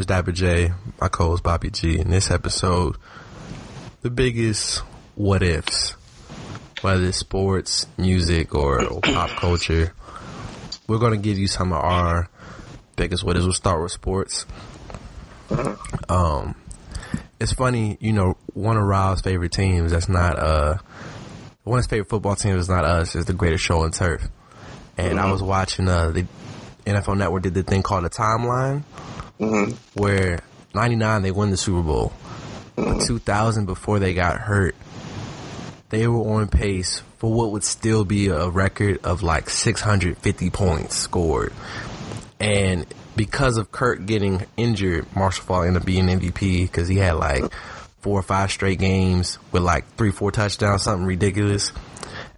name is Dapper J. My co-host Bobby G. In this episode, the biggest what ifs, whether it's sports, music, or, or pop culture. We're gonna give you some of our biggest what ifs. We'll start with sports. Um, it's funny, you know, one of Rob's favorite teams. That's not uh one of his favorite football teams is not us. Is the greatest show on turf. And I was watching uh the NFL Network did the thing called a timeline, Mm-hmm. where '99 they won the Super Bowl, mm-hmm. but 2000 before they got hurt, they were on pace for what would still be a record of like 650 points scored, and because of Kurt getting injured, Marshall Faulk ended up being MVP because he had like four or five straight games with like three, four touchdowns, something ridiculous.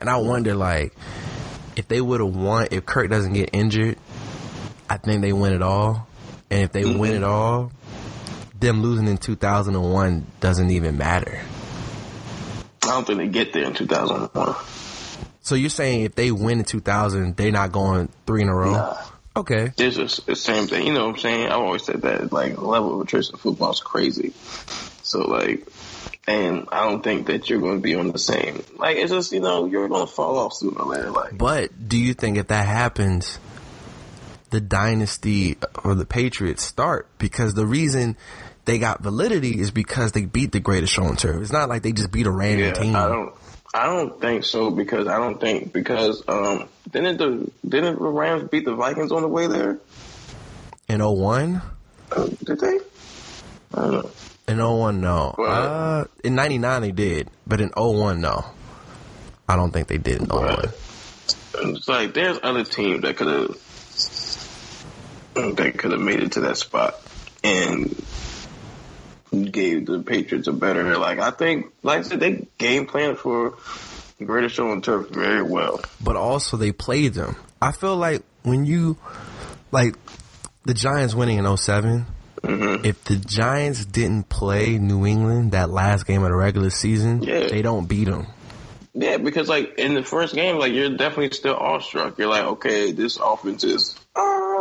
And I wonder, like, if they would have won, if Kurt doesn't get injured, I think they win it all. And if they win it mm-hmm. all, them losing in 2001 doesn't even matter. I don't think they get there in 2001. So you're saying if they win in 2000, they're not going three in a row? Nah. Okay. It's just the same thing. You know what I'm saying? I've always said that, like, the level of attrition in football is crazy. So, like, and I don't think that you're going to be on the same. Like, it's just, you know, you're going to fall off sooner or later. Like, But do you think if that happens, the dynasty or the Patriots start? Because the reason they got validity is because they beat the greatest show on turf. It's not like they just beat a random yeah, team. I don't. I don't think so because I don't think because um didn't the didn't the Rams beat the Vikings on the way there? In 01? Uh, did they? I don't know. In 01, no. Well- Uh, in 99, they did. But in 01, no. I don't think they did in 01. It's like there's other teams that could have that could have made it to that spot and gave the Patriots a better. Like I think, like I said, they game planned for the greatest show on turf very well. But also, they played them. I feel like when you, like, the Giants winning in 7 Mm-hmm. if the Giants didn't play New England that last game of the regular season, Yeah. they don't beat them. Yeah, because like in the first game, like you're definitely still awestruck. You're like, okay, this offense is, ah.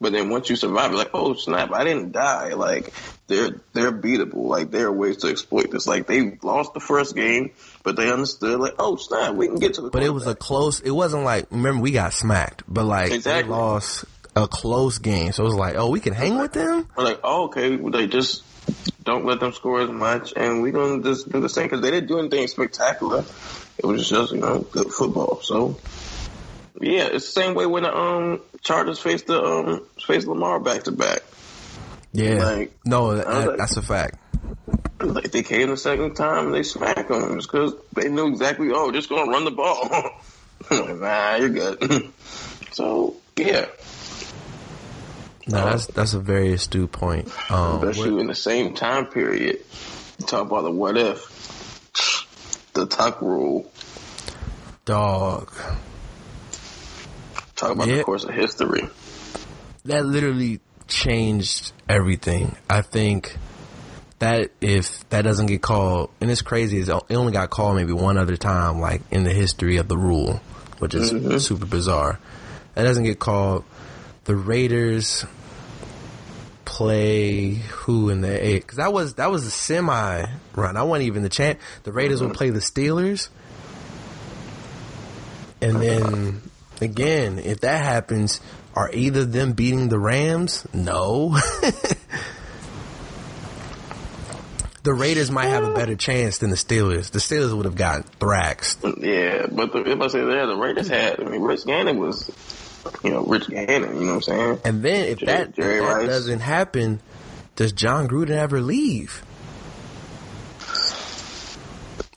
But then once you survive, you're like, oh snap, I didn't die. Like they're they're beatable. Like there are ways to exploit this. Like they lost the first game, but they understood. Like, oh snap, we can get to the. But it was a close. It wasn't like remember we got smacked, but like Exactly. they lost a close game. So it was like, oh, we can hang with them. We're like, oh, okay, they just don't let them score as much, and we're gonna just do the same because they didn't do anything spectacular. It was just you know good football. So yeah, it's the same way when the um Chargers faced the um faced Lamar back to back. Yeah, Like, no, that, like- that's a fact. Like they came the second time and they smacked them because they knew exactly. Oh, just gonna run the ball. Like, nah, you're good. so yeah, No, that's that's a very astute point. Um, especially in the same time period. You talk about the what if, the tuck rule. dog, Talk about the course of history. that literally changed everything. I think that if that doesn't get called, and it's crazy, it only got called maybe one other time, like in the history of the rule, which is mm-hmm. super bizarre. That doesn't get called. The Raiders play who in the eight? Because that was that was a semi run. I wasn't even the champ. The Raiders would mm-hmm. play the Steelers, and then again, if that happens, are either of them beating the Rams? No. the Raiders might have a better chance than the Steelers. The Steelers would have gotten thraxed. Yeah, but the, if I say that, the Raiders had. I mean, Rich Gannon was, you know, Rich Gannon. You know what I'm saying? And then if Jerry- that, if that doesn't happen, does Jon Gruden ever leave?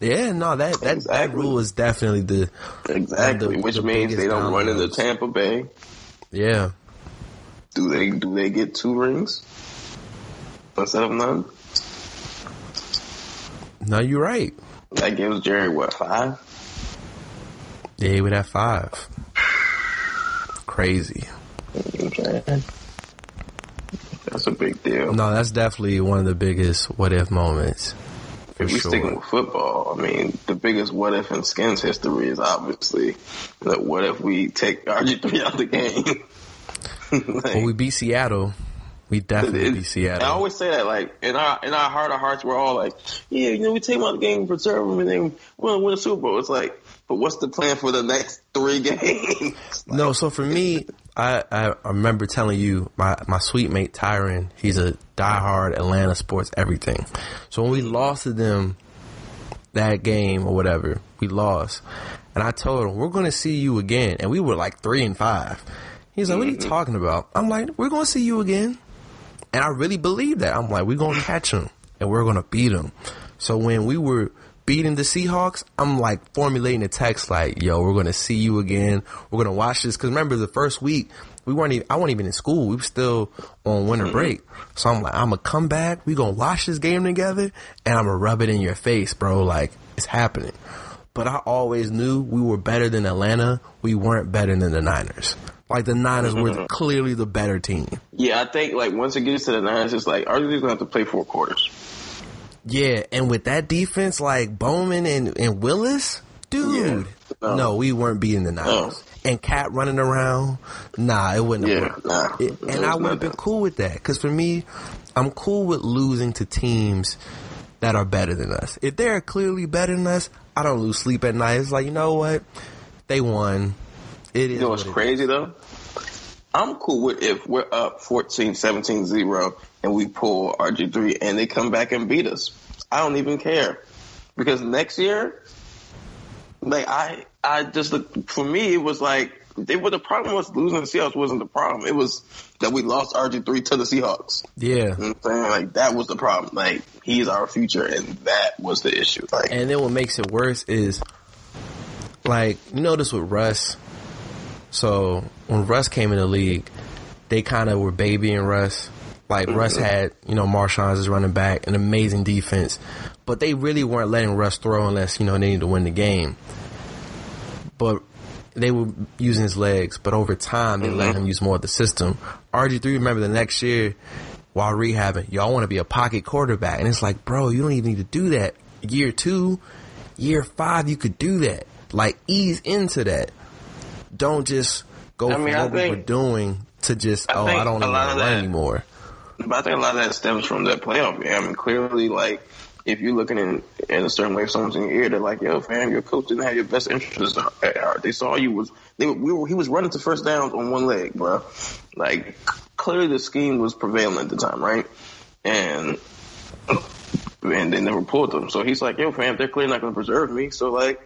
Yeah, no, that that, that Exactly. rule is definitely the Exactly, the- which the means they don't run into. Tampa Bay. yeah. Do they? Do they get two rings instead of none? No, you're right. That gives Jerry what five? Yeah, he would have five. Crazy. You know what I'm saying? That's a big deal. No, that's definitely one of the biggest what if moments. For if we sure. sticking with football, I mean, the biggest what if in Skins history is obviously that what if we take RG three out of the game? Like, When we beat Seattle, we definitely it- beat Seattle. I always say that, like in our in our heart of hearts, we're all like, yeah, you know, we take them out the game, preserve them, and then we're gonna win a Super Bowl. It's like, but what's the plan for the next three games? No, so for me, I, I remember telling you my my sweet mate Tyron, he's a diehard Atlanta sports everything. So when we lost to them that game or whatever, we lost, and I told him we're going to see you again, and we were like three and five. He's like, "What are you mm-hmm. talking about?" I'm like, "We're going to see you again," and I really believe that. I'm like, "We're going to catch him, and we're going to beat him." So when we were beating the Seahawks, I'm like formulating a text like, "Yo, we're going to see you again. We're going to watch this." Because remember, the first week we weren't even. I wasn't even in school. We were still on winter mm-hmm. break. So I'm like, I'm gonna come back. We gonna watch this game together, and I'm gonna rub it in your face, bro. Like it's happening. But I always knew we were better than Atlanta. We weren't better than the Niners. Like the Niners were mm-hmm. clearly the better team. yeah, I think like once it gets to the Niners, it's like RG gonna have to play four quarters. Yeah, and with that defense, like Bowman and, and Willis, dude, Yeah. No. no, we weren't beating the Niners. No. And Kap running around, nah, it wouldn't have Yeah, worked. nah. It- It and I would have been cool with that because for me, I'm cool with losing to teams that are better than us. If they're clearly better than us, I don't lose sleep at night. It's like you know what, they won. It is. You know what's what crazy though? I'm cool with if we're up 14, 17, 0 and we pull RG3 and they come back and beat us. I don't even care. Because next year, like I, I just look, for me, it was like, they were the problem was losing the Seahawks wasn't the problem. It was that we lost RG3 to the Seahawks. Yeah. You know what I'm saying? Like that was the problem. Like he's our future and that was the issue. Like And then what makes it worse is, like, you notice with Russ. So when Russ came in the league, they kind of were babying Russ. Like Russ mm-hmm. had, you know, Marshawn as running back, an amazing defense, but they really weren't letting Russ throw unless you know they needed to win the game. But they were using his legs, but over time they let mm-hmm. him use more of the system. RG three, remember the next year while rehabbing, y'all want to be a pocket quarterback, and it's like, bro, you don't even need to do that. Year two, year five, you could do that. Like ease into that. Don't just go I from mean, I what we were doing to just I oh, I don't even run of that- anymore. But I think a lot of that stems from that playoff game. I mean, clearly, like, if you're looking in, in a certain way, if someone's in your ear, they're like, yo, fam, your coach didn't have your best interests at heart. They saw you was, they we were, he was running to first downs on one leg, bro. Like, clearly the scheme was prevailing at the time, right? And, and they never pulled them. So he's like, yo, fam, they're clearly not going to preserve me. So, like,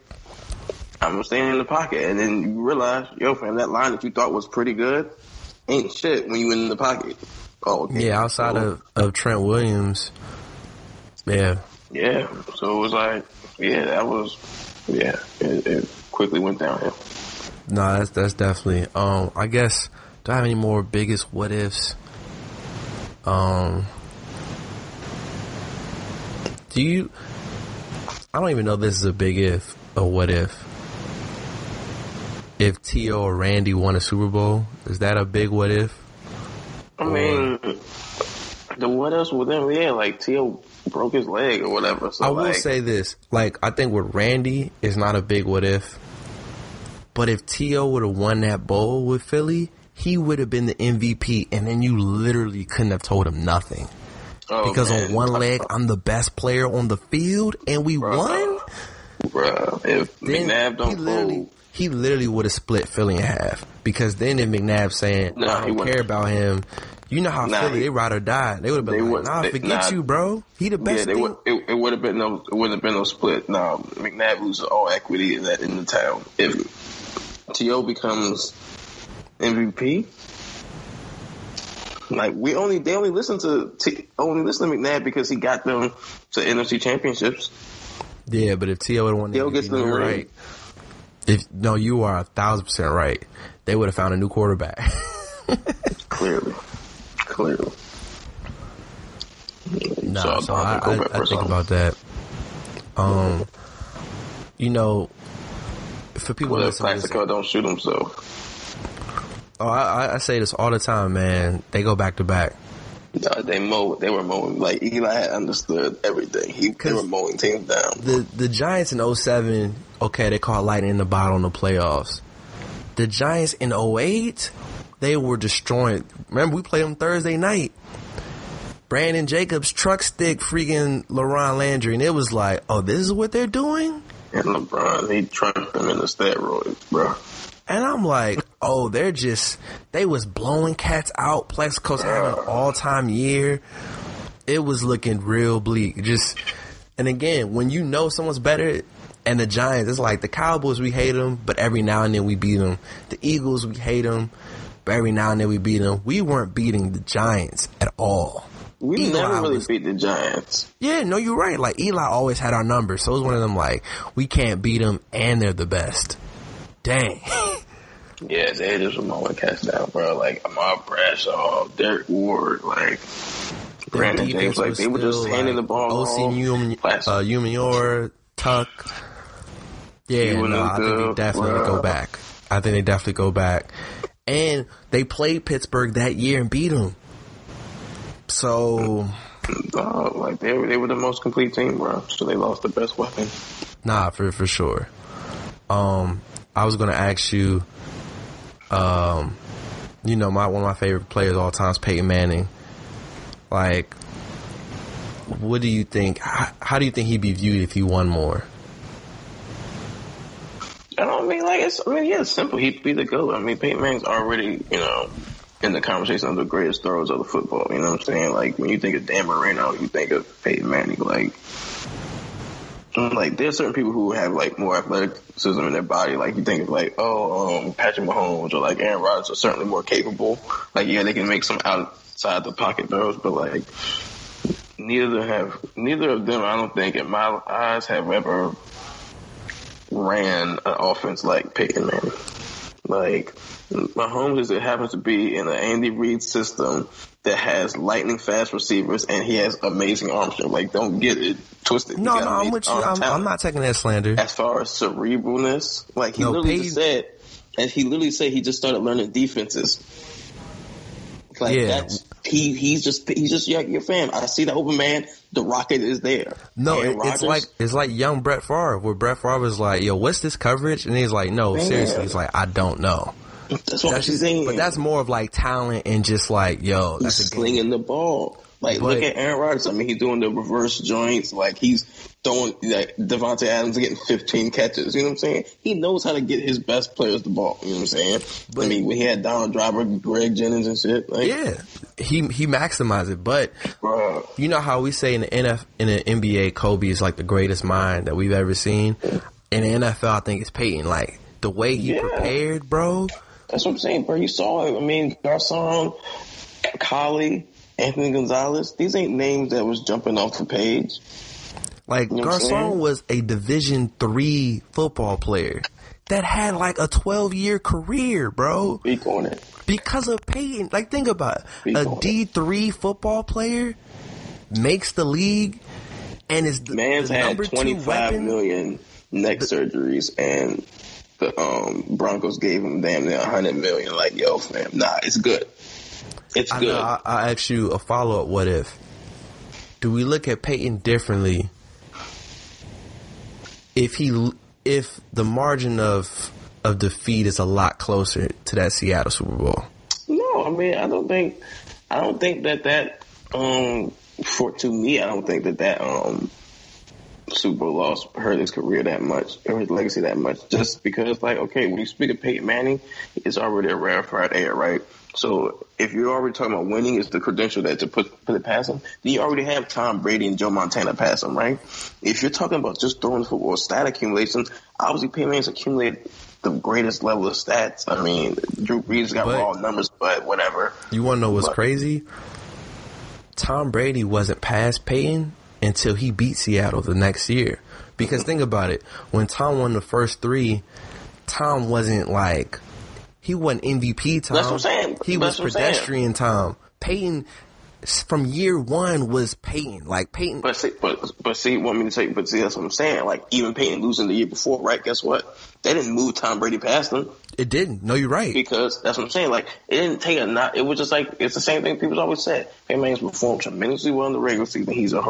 I'm stay in the pocket. And then you realize, yo, fam, that line that you thought was pretty good ain't shit when you in the pocket. Oh, okay. Yeah, outside So- of, of Trent Williams, yeah, Yeah, so it was like, yeah, that was, yeah, it, it quickly went downhill. no, that's that's definitely. Um, I guess do I have any more biggest what ifs? Um, do you? I don't even know this is a big if or what if. If T.O. or Randy won a Super Bowl, is that a big what if? I mean, the what else with them? Yeah, like T.O. broke his leg or whatever. So I will like, say this: like I think with Randy, it's not a big what if. But if T.O. would have won that bowl with Philly, he would have been the MVP, and then you literally couldn't have told him nothing. Oh, because man. on one leg, I'm the best player on the field, and we Bruh. won. Bruh, if Then McNabb he don't literally, fold, he literally would have split Philly in half. Because then if McNabb saying, Nah, I don't care about him, you know how Nah, Philly, he- they ride or die. They would have They been like, wouldn't- nah, they- forget nah. you, bro. He the best yeah, they would. It, it would have been no. It wouldn't have been no split. No, McNabb loses all equity in that in the town. If T.O. becomes MVP, like we only they only listen to T, only listen to McNabb because he got them to NFC championships. Yeah, but if T.O. would have won T.O. Gets to the right. If, no, you are a thousand percent right. They would have found a new quarterback. Clearly, clearly. Nah, so, I'll I, I, I think about that. Um, you know, for people Well, who if listen to this, Plaxico don't shoot himself, oh, I, I- say this all the time, man. They go back to back. uh, they mow. They were mowing. Like Eli had understood everything. He they were mowing teams down. The the Giants in 07, okay, they caught lightning in the bottle in the playoffs. The Giants in 08, they were destroying. Remember, we played them Thursday night. Brandon Jacobs truck stick freaking LaRon Landry, and it was like, oh, this is what they're doing? And LeBron, he trumped them in the steroids, bro. And I'm like, oh, they're just, they was blowing cats out. Plaxico's having an all time year. It was looking real bleak. Just, and again, when you know someone's better, and the Giants, it's like the Cowboys, we hate them, but every now and then we beat them. The Eagles, we hate them, but every now and then we beat them. We weren't beating the Giants at all. We Eli never really was- beat the Giants. Yeah, no, you're right. Like Eli always had our number, so it was one of them. Like we can't beat them, and they're the best. Dang. Yeah, they just mowing cats down, bro. Like Ahmad Bradshaw, Derrick Ward, like Brandon James, like they were just still, handing the like, ball OC. Newman, uh, Umior, Tuck. Yeah, no, I think they definitely bruh. go back. I think they definitely go back. And they played Pittsburgh that year and beat them. So, Uh, like they were, they were the most complete team, bro. So they lost the best weapon. nah, for for sure. Um, I was gonna ask you, um, you know, my one of my favorite players of all time is Peyton Manning. Like, what do you think? How, how do you think he'd be viewed if he won more? I don't mean like it's. I mean, yeah, it's simple. He'd be the goat. I mean, Peyton Manning's already, you know, in the conversation of the greatest throwers of the football. You know what I'm saying? Like when you think of Dan Marino, you think of Peyton Manning. Like, like there's certain people who have like more athleticism in their body. Like you think of like, oh, um, Patrick Mahomes or like Aaron Rodgers are certainly more capable. Like yeah, they can make some outside the pocket throws, but like neither have neither of them. I don't think in my eyes have ever ran an offense like Peyton Manning. Like Mahomes is it happens to be in an Andy Reid system that has lightning fast receivers and he has amazing arm strength. Like don't get it twisted. No, no, I'm with you. I'm. I'm not taking that slander. As far as cerebralness, like he No, literally Peyton- said, and he literally said he just started learning defenses. Like Yeah. that's he he's just he's just your, your fam. I see the open man. The rocket is there. No, it, it's like it's like young Brett Favre, where Brett Favre was like, "Yo, what's this coverage?" And he's like, "No, Man. seriously." He's like, "I don't know." that's what That's I'm saying. but that's more of like talent and just like, yo, he's that's slinging the ball. Like But- look at Aaron Rodgers. I mean, he's doing the reverse joints. Like he's throwing like Davante Adams getting 15 catches. You know what I'm saying? He knows how to get his best players the ball. You know what I'm saying? I mean, when he had Donald Driver, Greg Jennings, and shit. Like, Yeah, he he maximized it, but bro, you know how we say in the NF in the NBA, Kobe is like the greatest mind that we've ever seen. In the NFL, I think it's Peyton. Like the way he Yeah. prepared, bro. that's what I'm saying, bro. You saw it. I mean, Garcon, Collie, Anthony Gonzalez. These ain't names that was jumping off the page. Like You know Garcon was a Division three football player that had like a twelve year career, bro. Speak on it. Because of Peyton. Like think about it. Speak A. D three football player makes the league and is the, Man's the had 25 weapon. million neck surgeries, and the um, Broncos gave him damn near 100 million. Like, yo, fam, nah, it's good. It's I good. know. I, I ask you a follow up. What if? Do we look at Peyton differently? If he, if the margin of of defeat is a lot closer to that Seattle Super Bowl, No, I mean, I don't think, I don't think that that, um, for to me, I don't think that that um Super Bowl loss hurt his career that much or his legacy that much. Just because, like, okay, when you speak of Peyton Manning, it's already a rarefied air, right? So if you're already talking about winning is the credential that to put put it past him, then you already have Tom Brady and Joe Montana past him, right? If you're talking about just throwing the football stat accumulation, obviously Peyton Manning's accumulated the greatest level of stats. I mean, Drew Brees got But- raw numbers, but whatever. You want to know what's But- crazy? Tom Brady wasn't past Peyton until he beat Seattle the next year. Because think about it, when Tom won the first three, Tom wasn't like he wasn't MVP time. That's what I'm saying. He That's was I'm saying. pedestrian Tom. Peyton from year one was Peyton. Like Peyton, But see, but but see, want me to say, but see, that's what I'm saying. Like even Peyton losing the year before, right? Guess what? They didn't move Tom Brady past them. it didn't. No, you're right. because that's what I'm saying. Like it didn't take a not. It was just like it's the same thing people always said. Peyton Manning's performed tremendously well in the regular season. He's a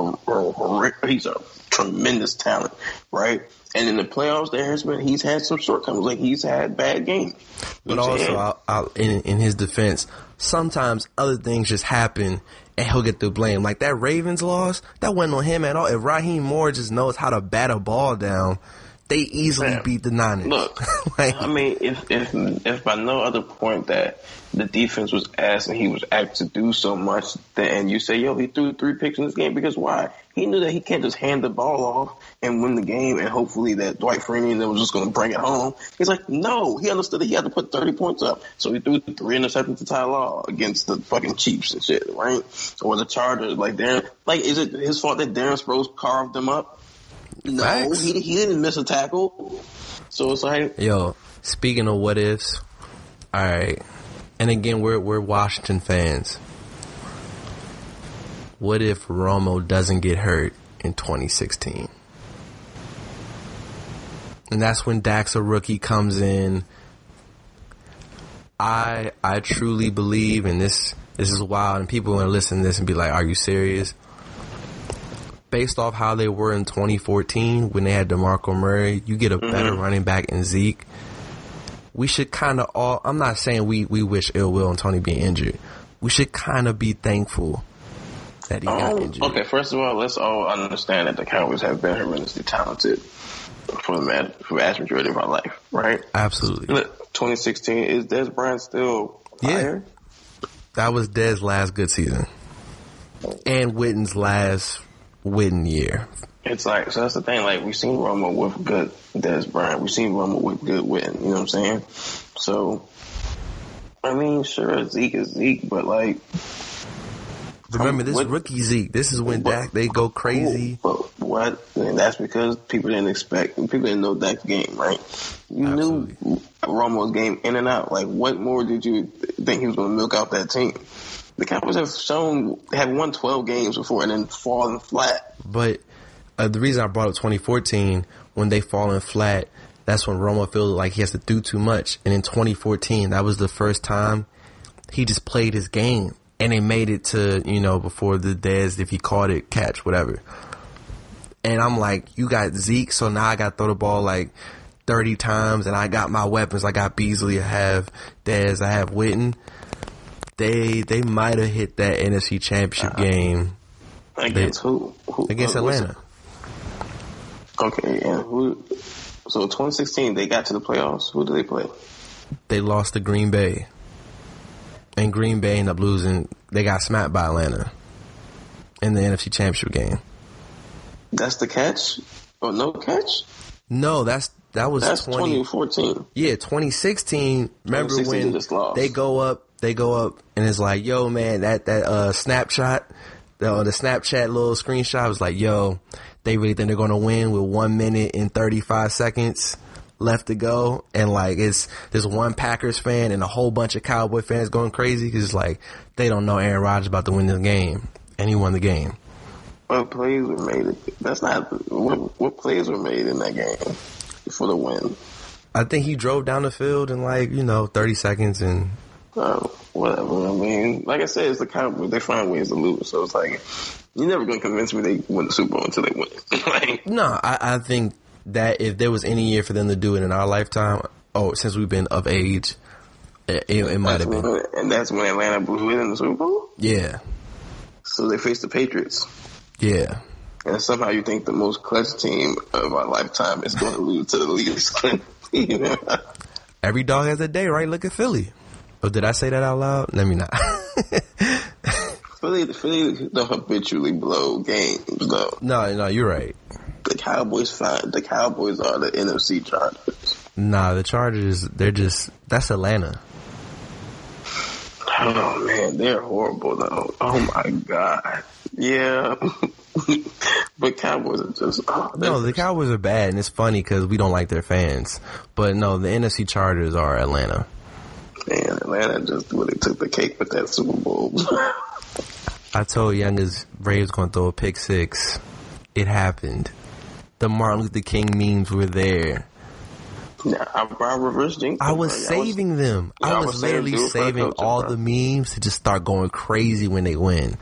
he's a tremendous talent, right? And in the playoffs, there has been he's had some shortcomings. Like he's had bad games. You But know what I'm also. I'll, I'll, in, in his defense, sometimes other things just happen and he'll get the blame. Like that Ravens loss, that wasn't on him at all. If Rahim Moore just knows how to bat a ball down, they easily Man, beat the Niners. Look, like, I mean, if if if by no other point that the defense was asked and he was asked to do so much, then you say, yo, he threw three picks in this game because why? He knew that he can't just hand the ball off and win the game, and hopefully that Dwight them was just going to bring it home. He's like, no, he understood that he had to put thirty points up, so he threw three interceptions to Ty Law against the fucking Chiefs and shit, right? Or the Chargers, like Darren, like is it his fault that Darren Sproles carved them up? No, he he didn't miss a tackle. So it's like, yo, speaking of what ifs, all right, and again, we're we're Washington fans. What if Romo doesn't get hurt in 2016? And that's when Dak a rookie comes in. I I truly believe, and this this is wild, and people are gonna listen to this and be like, "Are you serious?" Based off how they were in 2014 when they had Demarco Murray, you get a better running back in Zeke. We should kind of all. I'm not saying we we wish ill will on Tony being injured. We should kind of be thankful that he got Um, injured. okay, first of all, let's all understand that the Cowboys have been tremendously talented for the man, for the vast majority of our life, right? Absolutely. Look, 2016 is Dez Bryant still Yeah. fire? That was Dez last good season. And Witten's last Witten year. It's like so. That's the thing. Like we've seen Romo with good Dez Bryant. We've seen Romo with good Witten. You know what I'm saying? So, I mean, sure, Zeke is Zeke, but like, Remember this what- rookie Zeke. This is when what- Dak they go crazy. But what? And that's because people didn't expect, people didn't know Dak's game, right? You Absolutely. knew Romo's game in and out. Like, what more did you think he was going to milk out that team? The Cowboys have shown, have won 12 games before and then fallen flat. But uh, the reason I brought up 2014 when they falling flat, that's when Romo feels like he has to do too much. And in 2014, that was the first time he just played his game, and they made it to you know before the Dez if he caught it catch whatever. And I'm like, you got Zeke, so now I got to throw the ball like 30 times, and I got my weapons. I got Beasley, I have Dez, I have Witten. They they might have hit that NFC Championship game Against who? who? against uh, Atlanta. Okay, and who? So 2016, they got to the playoffs. Who did they play? they lost to Green Bay. And Green Bay ended up losing. They got smacked by Atlanta in the NFC Championship game. That's the catch? Or no catch? No, that's that was That's 20, 2014. Yeah, 2016. Remember 2016 when they just lost. they go up, they go up, and it's like, yo, man, that that uh, snapshot, the uh, the Snapchat little screenshot was like, yo, they really think they're gonna win with one minute and 35 seconds left to go, and like it's there's one Packers fan and a whole bunch of Cowboy fans going crazy because like they don't know Aaron Rodgers about to win this game, and he won the game. What plays were made? That's not what, what plays were made in that game for the win. I think he drove down the field in like you know 30 seconds and Uh, whatever. I mean, like I said, it's the Cowboys. They find ways to lose. So it's like you're never gonna convince me they win the Super Bowl until they win. like, No, I, I think that if there was any year for them to do it in our lifetime, oh, since we've been of age, It, it, might have been. and that's when Atlanta blew it in the Super Bowl. Yeah, So they faced the Patriots. yeah. And somehow you think the most clutch team of our lifetime is going to lose to the least. you know? Every dog has a day, right? Look at Philly. Oh, did I say that out loud? Let me not. Philly, Philly don't habitually blow games though. no, no, you're right. The Cowboys find the Cowboys are the NFC Chargers. Nah, the Chargers, they're just that's Atlanta. Oh man, they're horrible though. Oh my god. Yeah. but Cowboys are just oh, No, the Cowboys are bad, and it's funny because we don't like their fans. But no, the NFC Chargers are Atlanta. man, Atlanta just really took the cake with that Super Bowl. I told Youngest Braves going to throw a pick six. It happened. The Martin Luther King memes were there. yeah, I, I reverse jinxed I them, was saving them. Yeah, I I was was literally do it for the saving culture, all bro. the memes to just start going crazy when they win.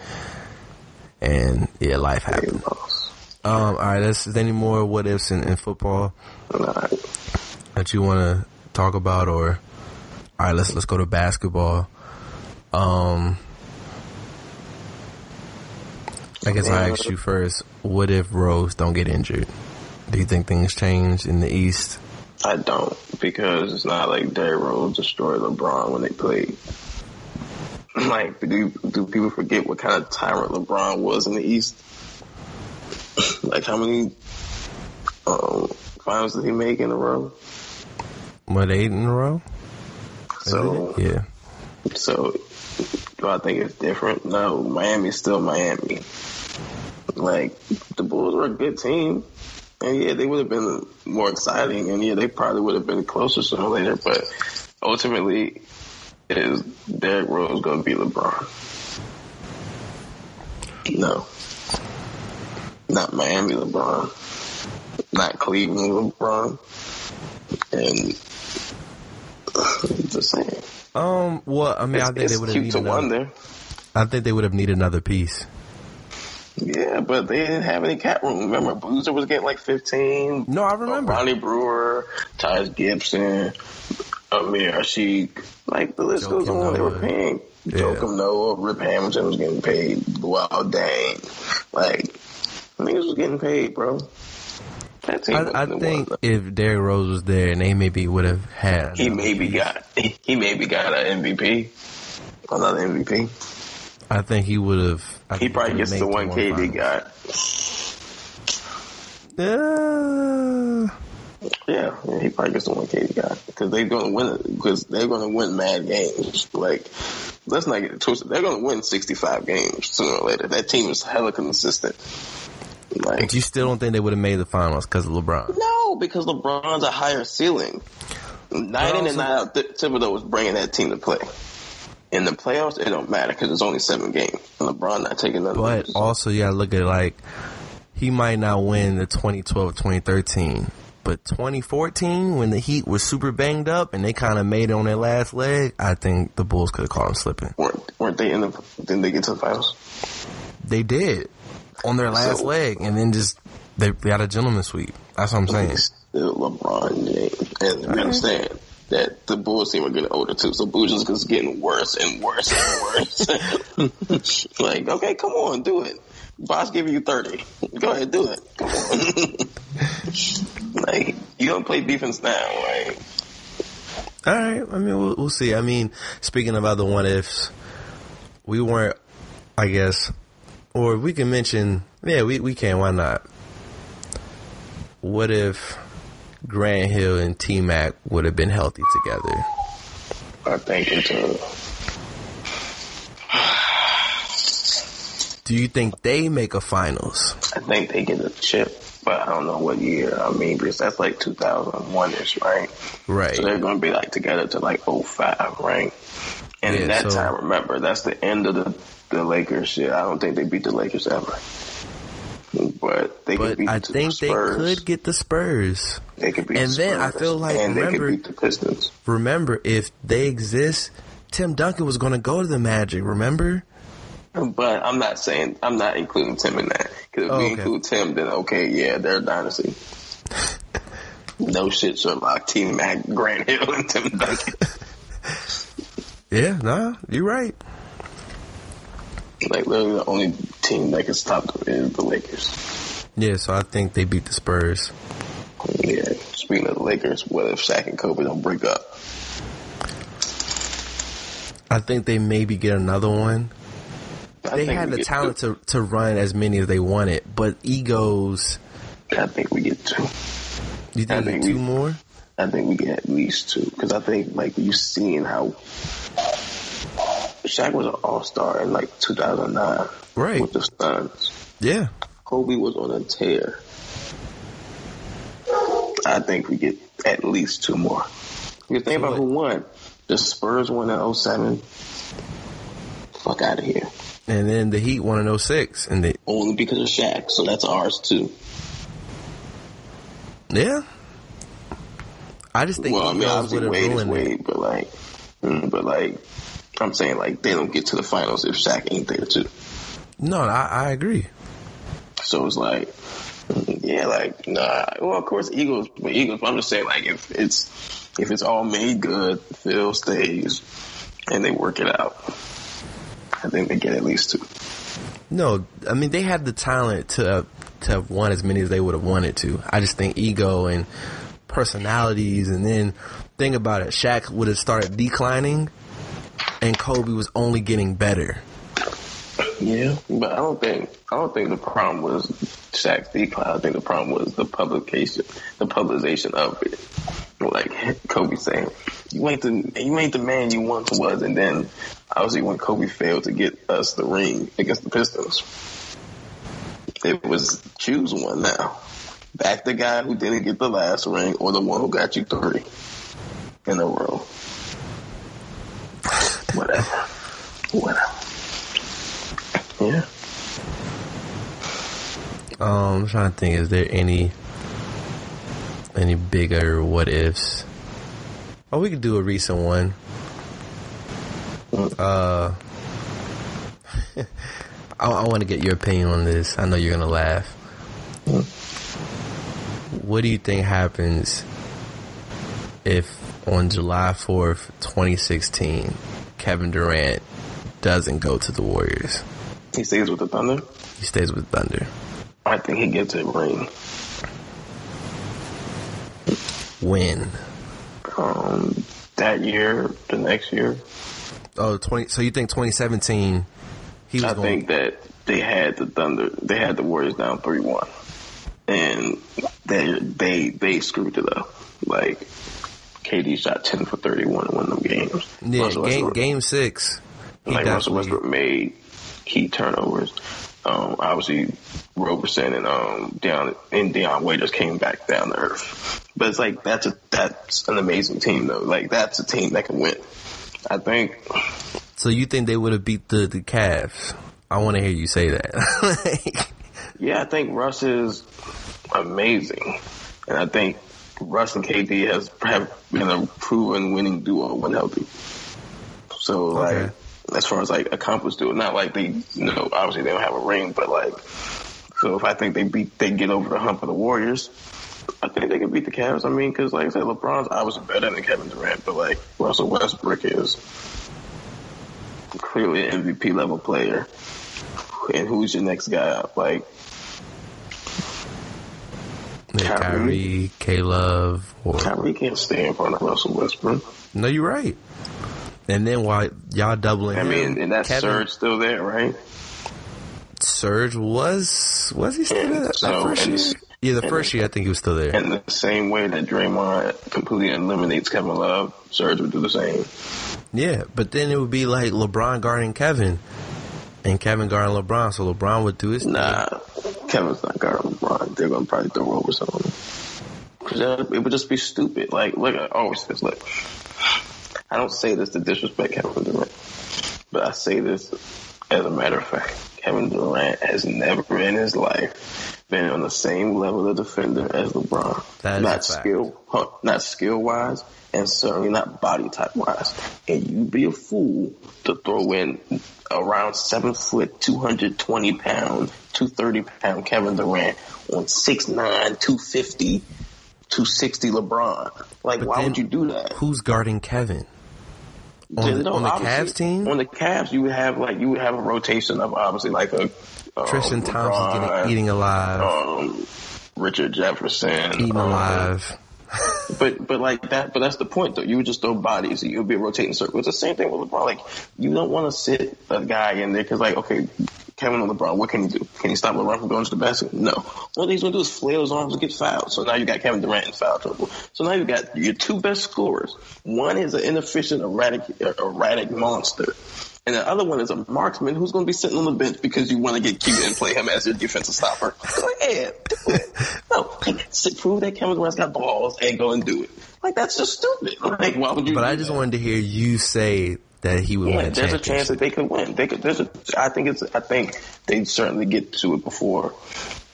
And yeah, life They happened. Um, all right, let's, is there any more what ifs in, in football that you want to talk about, or all right, let's let's go to basketball. Um, I guess I asked you first. What if Rose don't get injured? Do you think things change in the East? I don't because it's not like Derrick Rose destroyed LeBron when they played. Like, do do people forget what kind of tyrant LeBron was in the East? like, how many um, finals did he make in a row? What eight in a row? So, Yeah. so do I think it's different? No, Miami's still Miami. Like, the Bulls were a good team. And yeah, they would have been more exciting, and yeah, they probably would have been closer sooner or later. But ultimately, is Derrick Rose going to be LeBron? No, not Miami LeBron, not Cleveland LeBron, and just saying. Um. Well, I mean, I think they would have needed. Another. I think they would have needed another piece. Yeah, but they didn't have any cap room. Remember, Boozer was getting like 15. No, I remember. Oh, Ronnie Brewer, Taj Gibson, Omer Asik. Like, the list goes on. They were paying. Yeah. Joakim Noah, Rip Hamilton was getting paid. Wow, dang. Like, niggas was getting paid, bro. That team I, I think if Derrick Rose was there, and they maybe would have had. He maybe piece. got, he maybe got an MVP. Another MVP. I think he would have. He probably gets the one KD got. Yeah. Yeah, yeah, he probably gets the one KD got because they're gonna win because they're gonna win mad games. Like, let's not get it twisted. They're gonna win sixty five games sooner or later. That team is hella consistent. Like, But you still don't think they would have made the finals because of LeBron? no, because LeBron's a higher ceiling. Night in and night out, Thibodeau was bringing that team to play. In the playoffs, it don't matter because it's only seven games. LeBron not taking none. But also, you gotta look at it like he might not win the 2012, 2013, but 2014 when the Heat was super banged up and they kind of made it on their last leg, I think the Bulls could have caught them slipping. weren't, weren't they in the? Didn't they get to the finals? They did on their last So- leg, and then just they got a gentleman sweep. That's what I'm saying. Still LeBron James, and we understand that the Bulls team are getting older too. So Booz is getting worse and worse and worse. like, okay, come on, do it. Boss giving you thirty. Go ahead, do it. Come on. like, you don't play defense now, right? All right. I mean, we'll, we'll see. I mean, speaking about the what ifs, we weren't, I guess, or we can mention, yeah, we, we can. Why not? What if Grant Hill and T Mac would have been healthy together? I think until Do you think they make a finals? I think they get a chip, but I don't know what year. I mean, because that's like 2001 ish, right? Right. So they're going to be like together to like 05, right? And Yeah, that so- time, remember, that's the end of the, the Lakers shit. I don't think they beat the Lakers ever. But they could But I the think they could get the Spurs. They could beat and the then I feel like, and they remember- could beat the Pistons. Remember, if they exist, Tim Duncan was going to go to the Magic. Remember? But I'm not saying I'm not including Tim in that because if Oh, we okay. include Tim, then okay, yeah, they're a dynasty. no shit, Sherlock, T Mac, Grant Hill, and Tim Duncan. Yeah, nah, you're right. Like literally, the only team that can stop them is the Lakers. Yeah, so I think they beat the Spurs. Yeah. Speaking of the Lakers, what if Shaq and Kobe don't break up? I think they maybe get another one. I They had the talent two. to, to run as many as they wanted, but egos. I think we get two. You I think, think two we- more? I think we get at least two because I think like you seeing how Shaq was an All Star in like 2009 Right. with the Suns. Yeah. Kobe was on a tear. I think we get at least two more. You think about who won? The Spurs won in 07. Fuck out of here. And then the Heat won in 06. And they, Only because of Shaq, so that's ours too. yeah. I just think well, I mean, obviously Wade is. Wade, but like, mm, but like, I'm saying like they don't get to the finals if Shaq ain't there too. No, I, I agree. So it's like, yeah, like nah. Well, of course, Eagles, but Eagles. But I'm just saying, like, if it's if it's all made good, Phil stays, and they work it out, I think they get at least two. No, I mean they had the talent to to have won as many as they would have wanted to. I just think ego and personalities, and then think about it. Shaq would have started declining, and Kobe was only getting better. Yeah, but I don't think I don't think the problem was Shaq's decline. I think the problem was the publication, the publication of it. Like Kobe saying, "You ain't the you ain't the man you once was," and then obviously when Kobe failed to get us the ring against the Pistons, it was choose one now. Back the guy who didn't get the last ring, or the one who got you three in a row. Whatever. Whatever. Yeah. Um, I'm trying to think. Is there any any bigger what ifs? Oh, we could do a recent one. Uh, I, I want to get your opinion on this. I know you're gonna laugh. What do you think happens if on July 4th, 2016, Kevin Durant doesn't go to the Warriors? He stays with the Thunder. He stays with Thunder. I think he gets a ring. When? Um, that year, the next year, Oh, 20, so you think 2017 he was I going think that they had the Thunder, they had the Warriors down three one, and they they they screwed it up. Like KD shot ten for thirty one in one of them games. Yeah, Russell game Westbrook- game 6. He like Russell Westbrook made key turnovers. Um, obviously, Roberson and um, Deion and Dion Waiters came back down to earth. But it's like that's a that's an amazing team though. Like that's a team that can win. I think So you think they would have beat the the Cavs? I want to hear you say that. yeah, I think Russ is amazing, and I think Russ and KD has have been a proven winning duo when healthy. So Okay. like as far as like accomplished duo, not like they you know obviously they don't have a ring, but like so if I think they beat they get over the hump of the Warriors. I think they can beat the Cavs. I mean, because like I said, LeBron's obviously better than Kevin Durant, but like Russell Westbrook is clearly an MVP level player. And who's your next guy up? Like Yeah, Kyrie. K Love, or Kyrie can't stay in front of Russell Westbrook. no, you're right. And then while y'all doubling, I mean, and that Kevin- Serge still there, right? Serge was was he still there that, that first year? Yeah, the first year I think he was still there. And the same way that Draymond completely eliminates Kevin Love, Serge would do the same. Yeah, but then it would be like LeBron guarding Kevin, and Kevin guarding LeBron. So LeBron would do his thing. Nah, Kevin's not guarding LeBron. They're gonna probably throw over on him. Cause it would just be stupid. Like, look, I always say this. Look, I don't say this to disrespect Kevin Durant, but I say this as a matter of fact. Kevin Durant has never in his life been on the same level of defender as LeBron. That is not skill, not skill wise, and certainly not body type wise. And you'd be a fool to throw in around seven foot, two hundred twenty pound, two thirty pound Kevin Durant on 6'9", 250, 260 LeBron. Like, But why would you do that? Who's guarding Kevin? On the, No, on the Cavs team, On the Cavs, you would have like you would have a rotation of obviously like a um, Tristan Thompson LeBron, getting eating alive, um, Richard Jefferson, eating um, alive. But but like that, but that's the point though. You would just throw bodies. You'll be a rotating circle. It's the same thing with LeBron. Like you don't want to sit a guy in there because like okay, Kevin and LeBron, what can he do? Can he stop LeBron from going to the basket? No. All he's gonna do is flail his arms and get fouled. So now you got Kevin Durant in foul trouble. So now you got your two best scorers. One is an inefficient, erratic, erratic monster. And the other one is a marksman who's going to be sitting on the bench because you want to get cute and play him as your defensive stopper. Go ahead, do it. No, like, sit, prove that Kevin Durant's got balls and go and do it. Like that's just stupid. Like why would you? But I just that? wanted to hear you say that he would Yeah, win a there's a chance that they could win. They could. There's a. I think it's. I think they'd certainly get to it before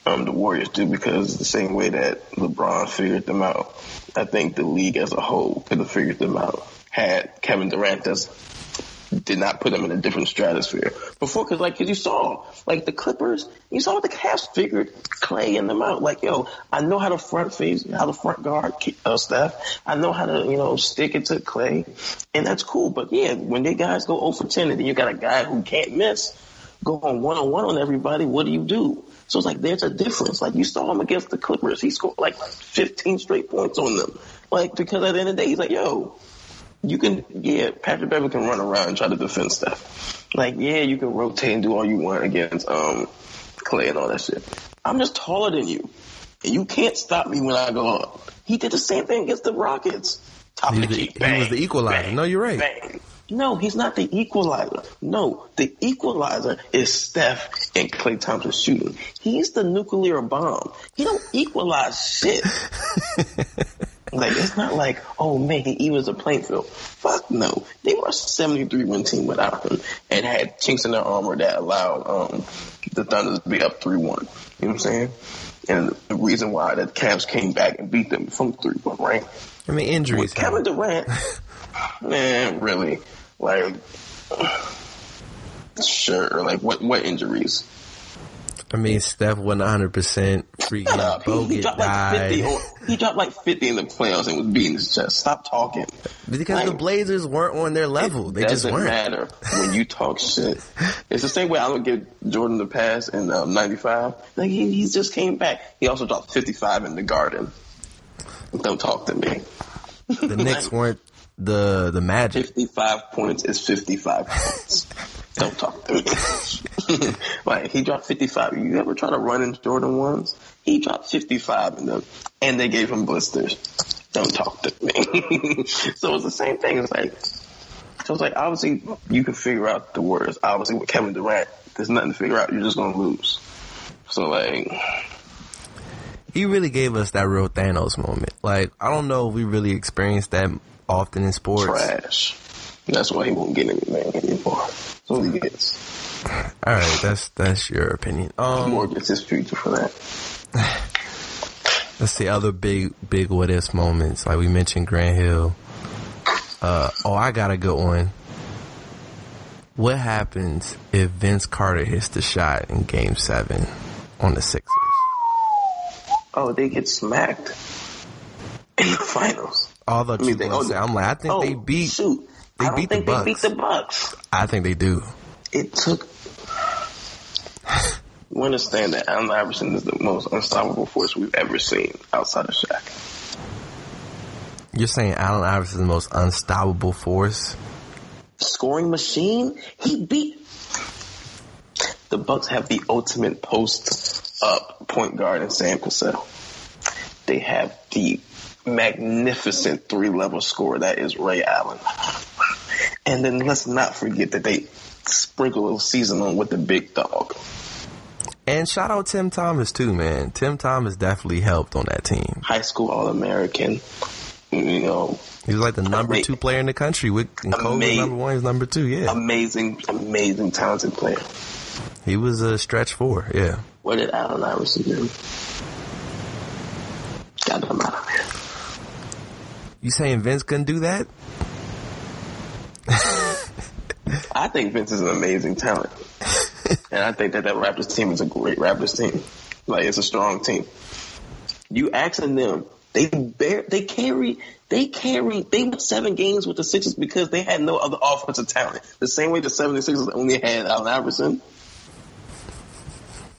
um, the Warriors do because the same way that LeBron figured them out, I think the league as a whole could have figured them out had Kevin Durant as did not put them in a different stratosphere before. Because like, cause you saw like the Clippers, you saw the Cavs figured Klay in them out. Like, yo, I know how to front face, how to front guard uh, Steph. I know how to you know stick it to Klay, and that's cool. But yeah, when they guys go 0 for 10, and then you got a guy who can't miss, going one on one on everybody. What do you do? So it's like there's a difference. Like you saw him against the Clippers, he scored like 15 straight points on them. Like because at the end of the day, he's like, yo, you can, yeah, Patrick Beverley can run around and try to defend stuff. Like, yeah, you can rotate and do all you want against um Klay and all that shit. I'm just taller than you, and you can't stop me when I go up. He did the same thing against the Rockets. Top He of the key, he was the equalizer. bang, No, you're right. bang. No, he's not the equalizer. No, the equalizer is Steph and Klay Thompson shooting. He's the nuclear bomb. He don't equalize shit. Like it's not like, oh man, he was a playing field. Fuck no. They were a 73 win team without him and had chinks in their armor that allowed um, the Thunder to be up 3 1. You know what I'm saying? And the reason why the Cavs came back and beat them from 3 1, right? I mean, injuries. With Kevin. Durant, man, really? Like, sure. Like, what, what injuries? I mean, Steph wasn't 100 percent. Freaking Shut up. He, he Bogut dropped like 50 died or, he dropped like 50 in the playoffs and was beating his chest. Stop talking. because Like, the Blazers weren't on their level. They just doesn't weren't. matter when you talk shit. It's the same way I don't give Jordan the pass in um, '95. Like he, he just came back. He also dropped 55 in the Garden. Don't talk to me. The Knicks weren't the the Magic. 55 points is 55 points. Don't talk to me. like he dropped 55. You ever try to run in Jordan ones? He dropped 55 in them, and they gave him blisters. Don't talk to me. so it's the same thing. It's like, so it's like obviously you can figure out the words. Obviously with Kevin Durant, there's nothing to figure out. You're just gonna lose. So like, He really gave us that real Thanos moment. Like I don't know if we really experienced that often in sports. trash. That's why he won't get anything anymore. So he gets. All right, that's that's your opinion. Um, More gets his future for that. let's see other big big what ifs moments. Like we mentioned Grant Hill. Uh, oh, I got a good one. What happens if Vince Carter hits the shot in Game Seven on the Sixers? Oh, they get smacked in the finals. All the I mean, they- you oh, say, I'm like, I think oh, they beat. Shoot, they I don't beat the think they beat Bucks. the Bucks. I think they do. It took. You understand that Allen Iverson is the most unstoppable force we've ever seen outside of Shaq. You're saying Allen Iverson is the most unstoppable force? Scoring machine, he beat. The Bucks have the ultimate post up point guard in Sam Cassell. They have the magnificent three level scorer that is Ray Allen. And then let's not forget that they sprinkle a season on with the big dog. And shout out Tim Thomas too, man. Tim Thomas definitely helped on that team. High school All American. You know, He was like the number Ama- two player in the country. With Kobe number one, he was number two. Yeah, amazing, amazing, talented player. he was a stretch four. Yeah, What did Allen Iverson do? Got him out of here. You saying Vince couldn't do that? I think Vince is an amazing talent. and I think that that Raptors team is a great Raptors team. Like, it's a strong team. You asking them They bear, they carry, they carry, they won seven games with the Sixers because they had no other offensive talent. The same way the 76ers only had Allen Iverson.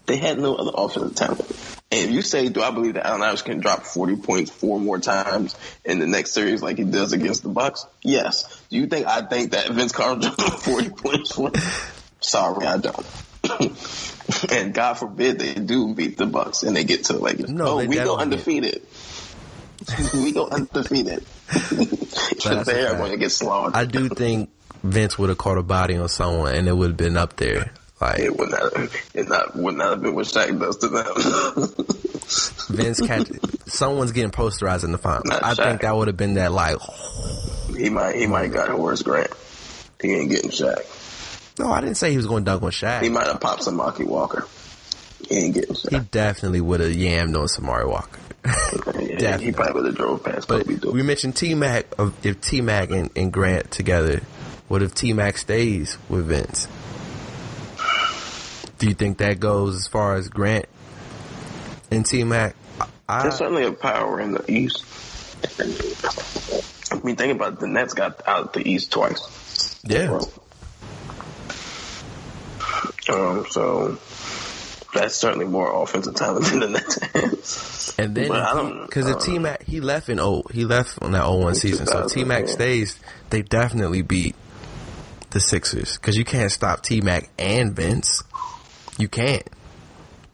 They had no other offensive talent. And if you say, do I believe that Allen Iverson can drop 40 points four more times in the next series like he does against the Bucks? Yes. Do you think I think that Vince Carter dropped 40 points? For- Sorry, I don't. and God forbid they do beat the Bucks and they get to like, No, oh, they we go undefeated. we go undefeated. that's They're going to get slaughtered. I do think Vince would have caught a body on someone and it would have been up there. Like it would not, it not, would not have been what Shaq does to them. Vince catch someone's getting posterized in the final. Not I think that would have been that like he might, he might have got Horace Grant. He ain't getting Shaq. no, I didn't say he was going to dunk on Shaq. He might have popped Samaki Walker. He ain't getting Shaq. He definitely would have yammed on Samaki Walker. Yeah, definitely. he probably would have drove past But Kobe. We mentioned T Mac. If T Mac and, and Grant together, what if T Mac stays with Vince? Do you think that goes as far as Grant and T Mac? There's certainly a power in the East. I mean, think about it. The Nets got out the East twice. yeah, Um, so that's certainly more offensive talent than the Nets and then But I don't- because if uh, T Mac he left in oh he left on that 01 season, so T Mac yeah. stays, they definitely beat the Sixers because you can't stop T Mac and Vince. You can't.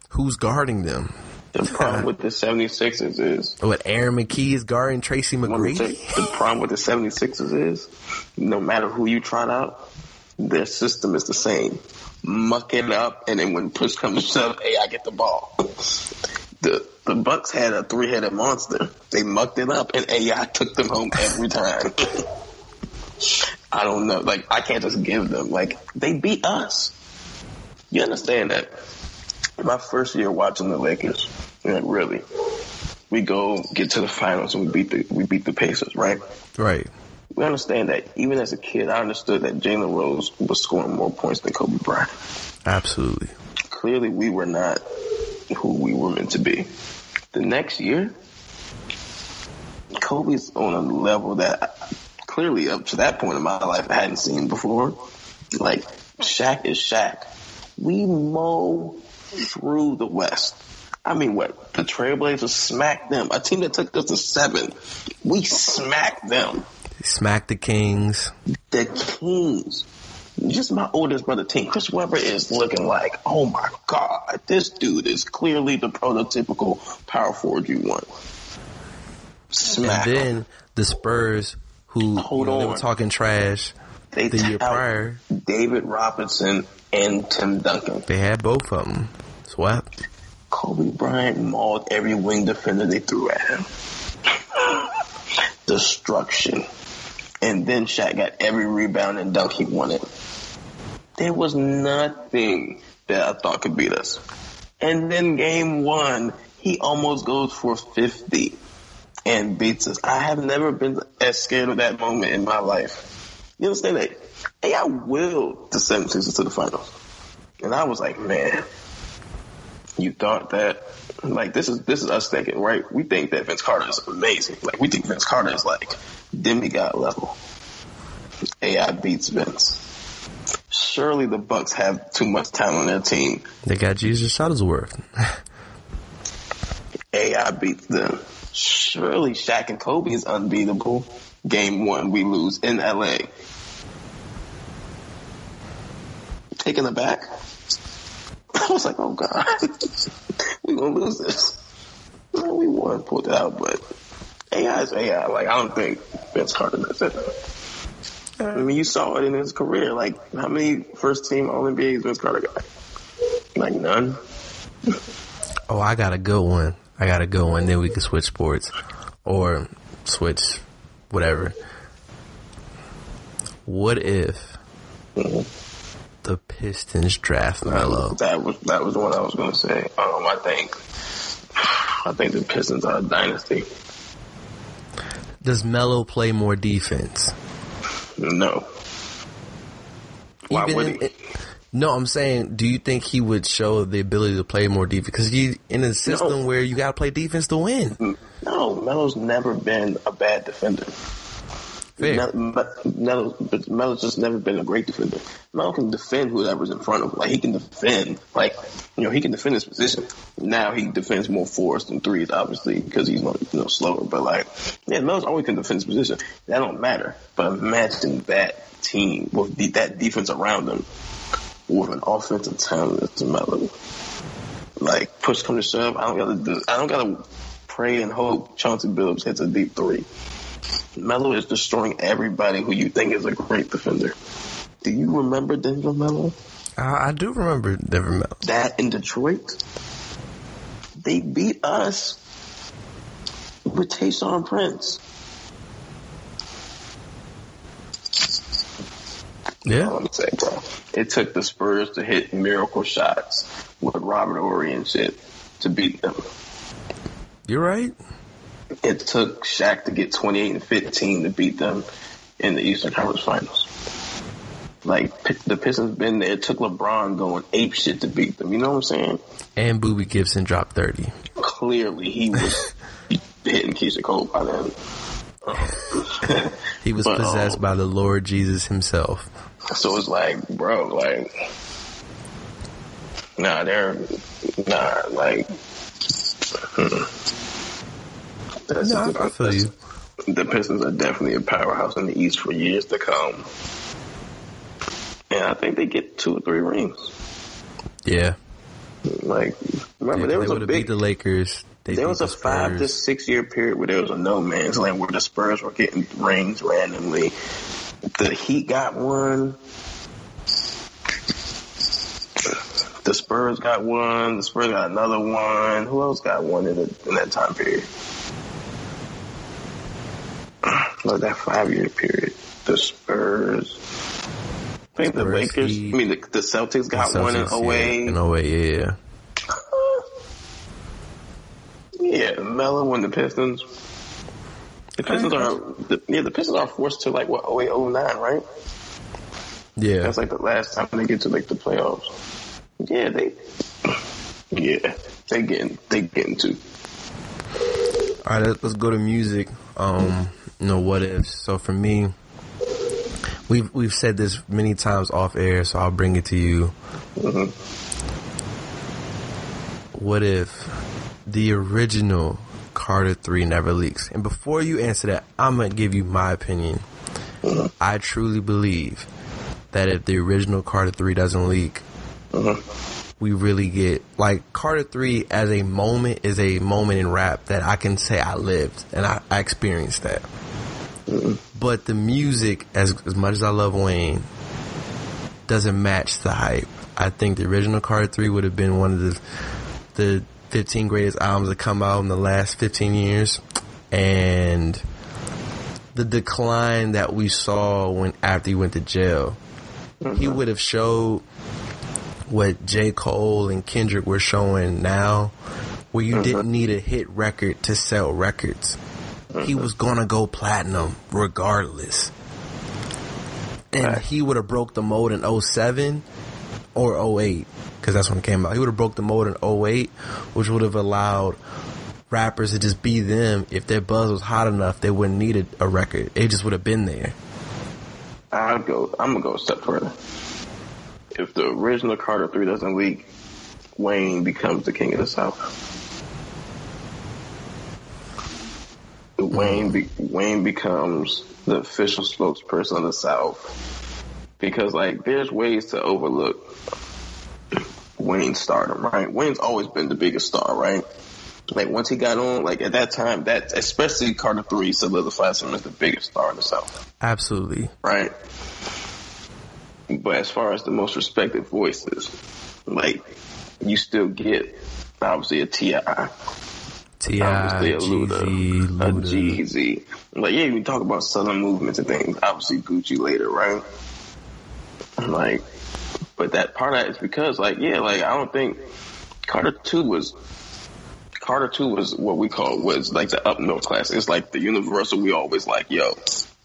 Who's guarding them? The problem with the 76ers is What Aaron McKie is guarding Tracy Let me tell you, McGrady? the problem with the 76ers is no matter who you trot out, their system is the same. Muck it up, and then when push comes to shove, hey, I get the ball. The the Bucks had a three headed monster. They mucked it up, and AI took them home every time. I don't know. Like I can't just give them. Like they beat us. You understand that? My first year watching the Lakers, like really, we go get to the finals and we beat the we beat the Pacers, right? Right. We understand that. Even as a kid, I understood that Jalen Rose was scoring more points than Kobe Bryant. Absolutely. Clearly, we were not who we were meant to be. The next year, Kobe's on a level that clearly up to that point in my life I hadn't seen before. Like Shaq is Shaq. We mow through the West. I mean, what the Trailblazers smacked them. A team that took us to seven, we smacked them. Smack the Kings. The Kings. Just my oldest brother team, Chris Webber is looking like, oh my god, this dude is clearly the prototypical power forward you want. Smack and then the Spurs, who Hold you know, they were talking trash They the year prior. David Robinson and Tim Duncan. They had both of them swept. Kobe Bryant mauled every wing defender they threw at him. Destruction. And then Shaq got every rebound and dunk he wanted. There was nothing that I thought could beat us. And then game one, he almost goes for 50 and beats us. I have never been as scared of that moment in my life. You understand that? Hey, I willed the 76ers to the finals. And I was like, man, you thought that like this is this is us thinking, right? We think that Vince Carter is amazing. Like we think Vince Carter is like demigod level. AI beats Vince. Surely the Bucks have too much talent on their team. They got Jesus Shuttlesworth. AI beats them. Surely Shaq and Kobe is unbeatable. Game one, we lose in LA. Taken aback. I was like, oh god, we gonna lose this. No, we won, pulled it out, but AI is AI. Like I don't think Vince Carter does it. I mean, you saw it in his career. Like how many first team All NBAs Vince Carter got? Like none. Oh, I got a good one. I got a good one. Then we can switch sports or switch whatever. What if mm-hmm. The Pistons draft Melo? That was that was the one I was gonna say. Um, I think I think the Pistons are a dynasty. Does Melo play more defense? No. Why would he? no, I'm saying, do you think he would show the ability to play more defense? Because you in a system No. where you got to play defense to win. No, Melo, Melo's never been a bad defender. Fair. Melo, Melo, but Melo's just never been a great defender. Melo can defend whoever's in front of him. Like he can defend, like you know, he can defend his position. Now he defends more fours than threes, obviously, because he's you know slower. But like, yeah, Melo's always can defend his position. That don't matter. But imagine that team with the, that defense around them with an offensive talent to Melo. Like push come to shove, I don't gotta I don't gotta pray and hope Chauncey Billups hits a deep three. Melo is destroying everybody who you think is a great defender. Do you remember Denver Melo? I, I do remember Denver Melo. That in Detroit, they beat us with Tayshaun Prince. Yeah. Me say, bro. It took the Spurs to hit miracle shots with Robert Horry and shit to beat them. You're right. It took Shaq to get 28 and 15 to beat them in the Eastern Conference Finals. Like the Pistons been there. It took LeBron going ape shit to beat them. You know what I'm saying? And Boobie Gibson dropped 30. Clearly, he was hitting Keyshia Cole by then. He was But, possessed um, by the Lord Jesus himself. So it's like, bro, like, nah, they're nah, like. hmm. That's No, I, I feel you. the Pistons are definitely a powerhouse in the East for years to come. And I think they get two or three rings. Yeah. Like, remember, If there was a big, beat the Lakers. They there was the a five to six year period where there was a no man's land where the Spurs were getting rings randomly. The Heat got one. The Spurs got one. The Spurs got another one. Who else got one in, the, in that time period? Like that five year period. The Spurs. I think the Spurs, Lakers. Heat. I mean, the, the Celtics got one in Celtics, 08. Yeah, in 08, yeah, yeah. Yeah, Melo and the Pistons. The Pistons are the, yeah, the Pistons are forced to like what 08, 09, right? Yeah. That's like the last time they get to like the playoffs. Yeah, they yeah they getting they getting to. All right, let's, let's go to music. Um, you know what ifs. So for me, we've we've said this many times off air, so I'll bring it to you. Mhm. What if the original Carter Three never leaks? And before you answer that, I'm gonna give you my opinion. I truly believe that if the original Carter Three doesn't leak, we really get like Carter Three as a moment is a moment in rap that I can say I lived and I, I experienced that. But the music, as as much as I love Wayne, doesn't match the hype. I think the original Carter Three would have been one of the the 15 greatest albums that come out in the last 15 years, and the decline that we saw when after he went to jail, he mm-hmm. would have showed what J. Cole and Kendrick were showing now, where you mm-hmm. didn't need a hit record to sell records. He was gonna go platinum regardless. And Right. he would have broke the mold in 07 or 08, because that's when it came out. He would have broke the mold in 08, which would have allowed rappers to just be them. If their buzz was hot enough, they wouldn't need a, a record. It just would have been there. I'll go. I'm gonna go a step further. If the original Carter Three doesn't leak, Wayne becomes the king of the South. Wayne be, Wayne becomes the official spokesperson of the South because like there's ways to overlook Wayne's stardom, right? Wayne's always been the biggest star, right? Like once he got on, like at that time, that especially Carter Three solidifies him as the biggest star in the South Absolutely. right? But as far as the most respected voices, like you still get obviously a T.I., T.I., Luda, Luda. Jeezy. Like yeah, we talk about southern movements and things. Obviously Gucci later, right? Like, but that part of that is because like yeah, like I don't think Carter Two was. Carter Two was what we call was like the up north class. It's like the universal. We always like, yo,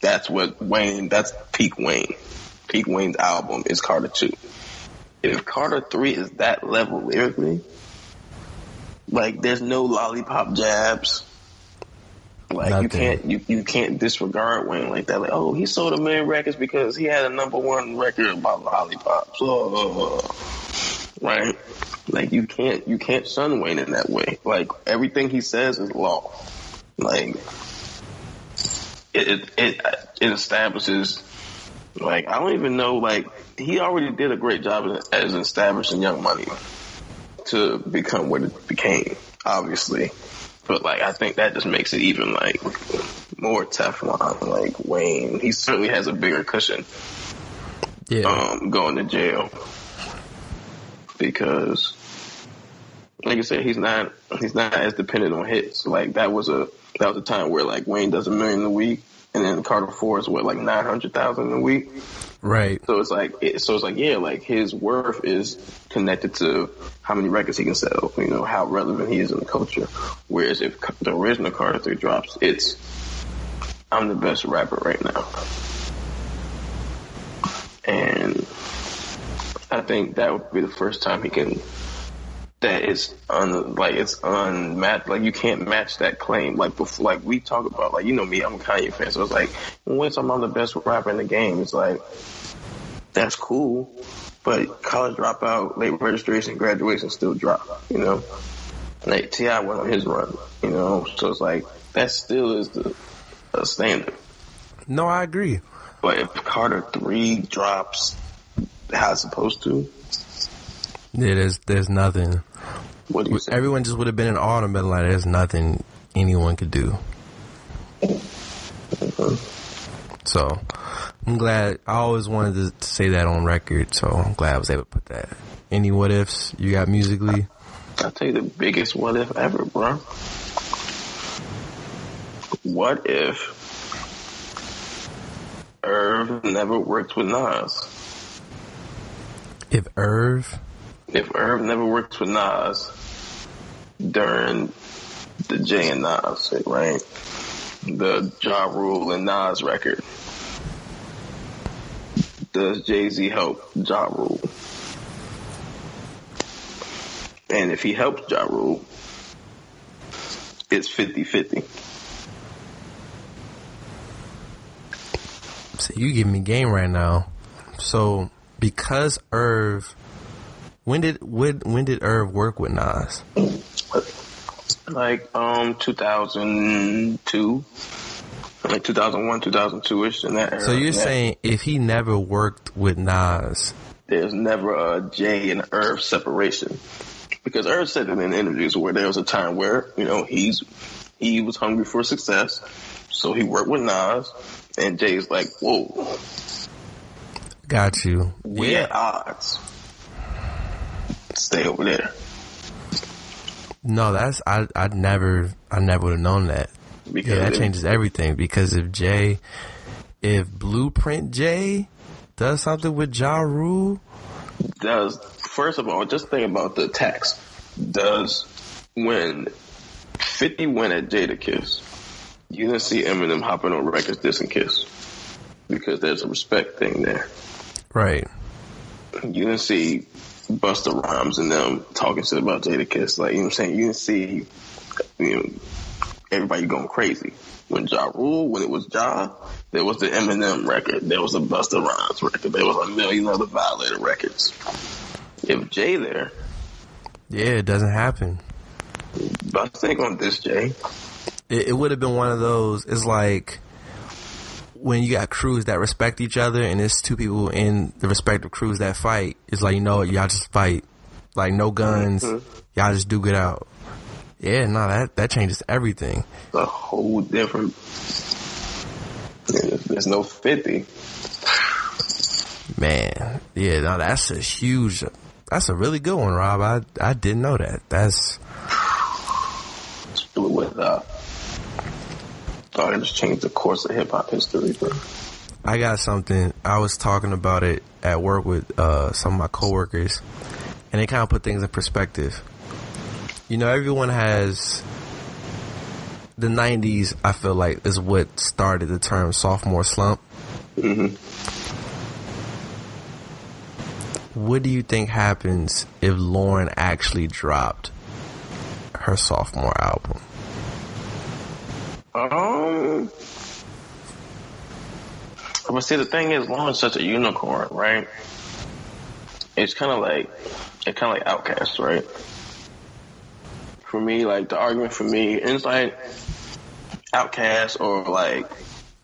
that's what Wayne. That's peak Wayne. Peak Wayne's album is Carter Two. If Carter Three is that level lyrically, like there's no lollipop jabs. Like Nothing. you can't you, you can't disregard Wayne like that. Like oh he sold a million records because he had a number one record about lollipops. Oh, oh, oh, right? Like you can't you can't shun Wayne in that way. Like everything he says is law. Like it it it, it establishes. Like I don't even know. Like he already did a great job as, as establishing Young Money to become what it became. Obviously, but like I think that just makes it even like more Teflon. Like Wayne, he certainly has a bigger cushion Yeah. um, going to jail because, like I said, he's not he's not as dependent on hits. Like that was a that was a time where like Wayne does a million a week, and then Carter Four is what like nine hundred thousand a week. Right. So it's like so it's like yeah, like his worth is connected to how many records he can sell. You know how relevant he is in the culture. Whereas if the original Carter Three drops, it's I'm the best rapper right now, and I think that would be the first time he can. That is un like it's unmatched. Like you can't match that claim. Like before, like we talk about. Like you know me, I'm a Kanye fan, so it's like when I'm on the best rapper in the game, it's like that's cool. But college dropout, late registration, graduation still drop. You know, like T.I. went on his run. You know, so it's like that still is the a standard. No, I agree. But if Carter three drops how it's supposed to, Yeah, there's there's nothing. What do you say? Everyone just would have been in awe and been like, "There's nothing anyone could do." So, I'm glad. I always wanted to, to say that on record, so I'm glad I was able to put that. Any what ifs you got musically? I'll tell you the biggest what if ever, bro. What if Irv never worked with Nas? If Irv, If Irv never worked with Nas during the Jay and Nas, right? The Ja Rule and Nas record. Does Jay Z help Ja Rule? And if he helps Ja Rule, it's 50 50. so you give me game right now. So because Irv, when did when when did Irv work with Nas? Like um 2002, like 2001, 2002 ish in that era. So you're that- saying if he never worked with Nas, there's never a Jay and Irv separation. Because Irv said it in interviews where there was a time where, you know, he's he was hungry for success, so he worked with Nas, and Jay's like, whoa, got you. We're at odds. Stay over there. No, that's I I never I never would have known that. Because Yeah, that changes everything because if Jay, if Blueprint Jay does something with Ja Rule, does first of all just think about the tax does when 50 went at Jadakiss you didn't see Eminem hopping on records dissing Kiss because there's a respect thing there right? you didn't see Busta Rhymes and them talking shit about Jadakiss. Like you know what I'm saying? You didn't see you know everybody going crazy. When Ja Rule when it was Ja there was the Eminem record. There was the Busta Rhymes record. There was a million other Violator records. If Jay there Yeah, it doesn't happen. But I think on this, Jay, It, it would have been one of those. It's like when you got crews that respect each other, and it's two people in the respective crews that fight. It's like you know what, y'all just fight, like no guns, y'all just duke it out. Yeah, no, that that changes everything. a whole different. There's no 50. Man, yeah, no, that's a huge. That's a really good one, Rob. I I didn't know that. That's With, uh, thought it just changed the course of hip hop history, bro. I got something. I was talking about it at work with uh, some of my coworkers, and they kind of put things in perspective. You know, everyone has the '90s. I feel like is what started the term sophomore slump. What do you think happens if Lauren actually dropped her sophomore album? Um, but see, the thing is, Lauren's such a unicorn, right? It's kind of like, it's kind of like Outkast, right? For me, like the argument for me, it's like Outkast or like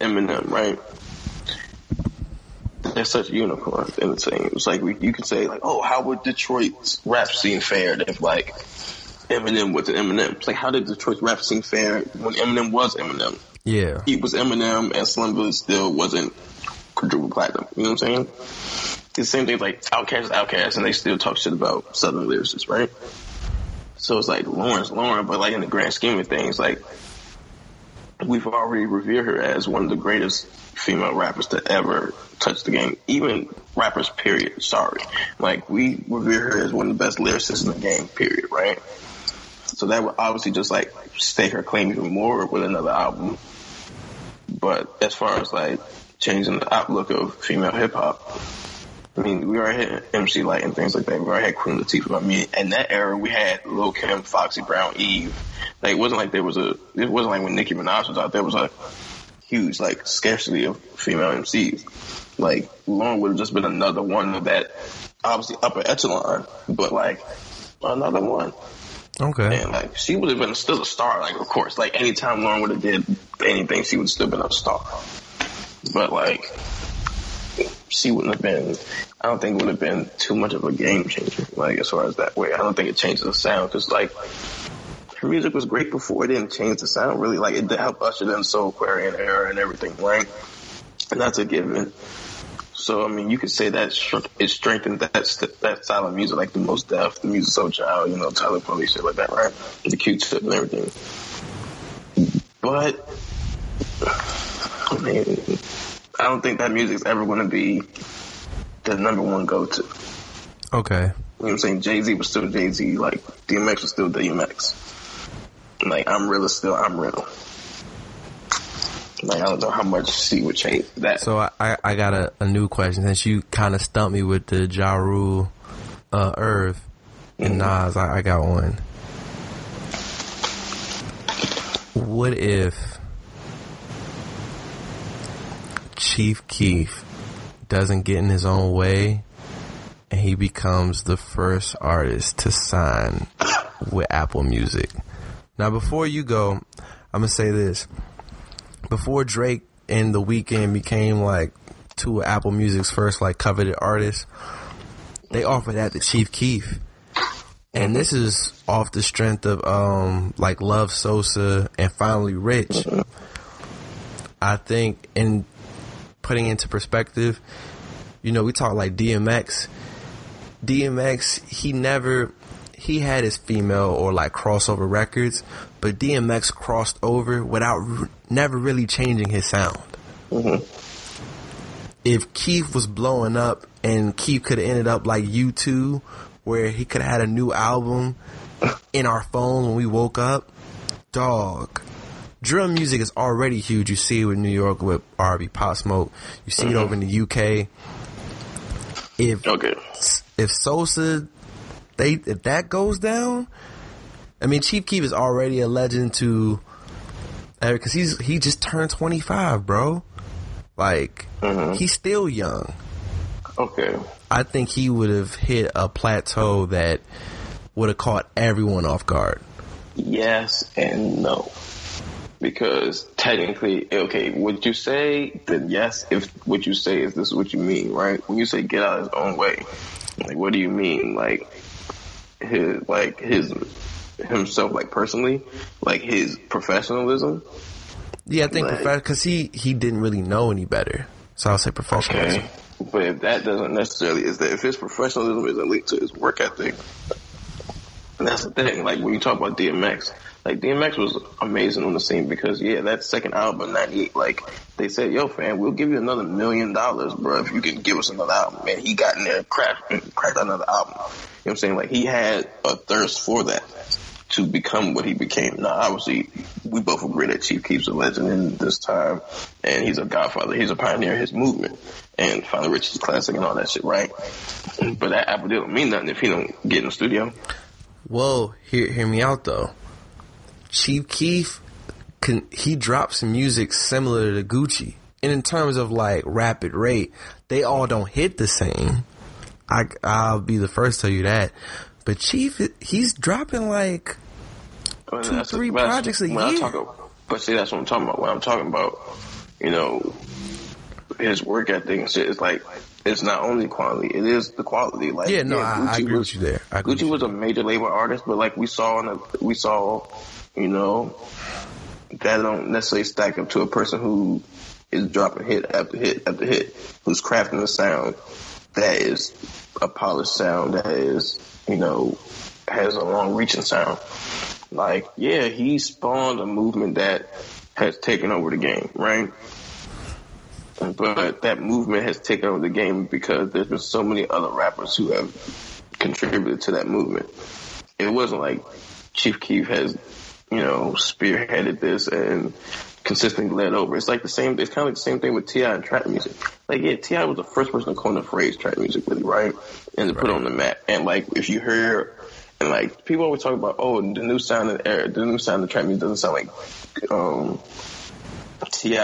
Eminem, right? They're such unicorns in the same. It's like we, you could say like, oh, how would Detroit's rap scene fare if like Eminem was Eminem? It's like how did Detroit's rap scene fare when Eminem was Eminem? Yeah. He was Eminem and Slum Village still wasn't quadruple platinum. You know what I'm saying? It's the same thing like Outkast is Outkast and they still talk shit about Southern lyricists, right? So it's like Lauren's Lauren, but like in the grand scheme of things, like we've already revered her as one of the greatest female rappers to ever touch the game. Even rappers, period. Sorry. Like we revere her as one of the best lyricists in the game, period, right? So that would obviously just like stake her claim even more with another album. But as far as like changing the outlook of female hip hop, I mean, we already had MC Lyte and things like that. We already had Queen Latifah. I mean, in that era, we had Lil Kim, Foxy Brown, Eve. Like, it wasn't like there was a, it wasn't like when Nicki Minaj was out, there was a huge, like, scarcity of female MCs. Like, Lauren would have just been another one of that, obviously upper echelon, but like, another one. Okay. And like, she would have been still a star, like, of course. Like, anytime Lauren would have did anything, she would still been a star. But like, she wouldn't have been, I don't think it would have been too much of a game changer, like as far as that way. I don't think it changes the sound because like her music was great before it didn't change the sound really. Like it did help usher in Soulquarian era and everything, right? And that's a given. So I mean, you could say that it strengthened that that style of music, like the Mos Def, the Musiq Soulchild, uh, you know, Talib Kweli, shit like that, right? The Q-tip and everything. But I mean, I don't think that music's ever going to be the number one go-to. Okay. You know what I'm saying? Jay Z was still Jay Z. Like DMX was still DMX. Like I'm real is still I'm real. Like I don't know how much she would change that. So I, I, I got a, a new question since you kind of stumped me with the Ja Rule, uh, Irv, and Nas. I, I got one. What if Chief Keef doesn't get in his own way and he becomes the first artist to sign with Apple Music? Now, before you go, I'm gonna say this. Before Drake and The Weeknd became like two of Apple Music's first like coveted artists, they offered that to Chief Keef. And this is off the strength of um like Love Sosa and Finally Rich. I think in putting into perspective, you know, we talk like DMX. DMX, he never he had his female or like crossover records, but DMX crossed over without r- never really changing his sound. Mm-hmm. If Keef was blowing up and Keef could have ended up like U2, where he could have had a new album in our phone when we woke up, dog. Drum music is already huge. You see it with New York with RB Pop Smoke. You see it mm-hmm. over in the UK. If okay. if Sosa, they if that goes down, I mean Chief Keef is already a legend to, because he's he just turned twenty five, bro. Like mm-hmm. he's still young. Okay. I think he would have hit a plateau that would have caught everyone off guard. Yes and no. Because technically, okay, would you say then yes if what you say is this is what you mean, right? When you say get out of his own way, like what do you mean? Like his like his himself like personally, like his professionalism? Yeah, I think Like- because he he didn't really know any better, so I'll say professionalism. Okay. But if that doesn't necessarily is that if his professionalism isn't linked to his work ethic, and that's the thing. Like when you talk about DMX, like DMX was amazing on the scene because yeah, that second album '98, like they said, "Yo, fam, we'll give you another million dollars, bro, if you can give us another album." And he got in there, cracked, cracked another album. You know what I'm saying? Like he had a thirst for that to become what he became. Now, obviously, we both agree that Chief Keef's a legend in this time, and he's a godfather. He's a pioneer of his movement, and Finally Rich is classic and all that shit, right? But that Apple deal don't mean nothing if he don't get in the studio. Whoa, hear hear me out though. Chief Keef can, he dropped some music similar to Gucci. And in terms of like rapid rate, they all don't hit the same. I, I'll be the first to tell you that. But Chief, he's dropping like Well, two, three projects a year. about- but see, that's what I'm talking about. When I'm talking about, you know, his work ethic and shit, it's like it's not only quality; it is the quality. Like, Yeah, no, I- I agree with you there. I Gucci was a major label artist, but like we saw in the, we saw, you know, that don't necessarily stack up to a person who is dropping hit after hit after hit, who's crafting a sound that is a polished sound that is, you know, has a long reaching sound. Like, yeah, he spawned a movement that has taken over the game, right? But that movement has taken over the game because there's been so many other rappers who have contributed to that movement. It wasn't like Chief Keef has, you know, spearheaded this and consistently led over. It's like the same. It's kind of like the same thing with T.I. and trap music. Like, yeah, T.I. was the first person to coin the phrase trap music, really, right? And to put it on the map. And like, if you hear, and like, people always talk about, oh, the new sound of the the new sound of trap music doesn't sound like, um, Ti.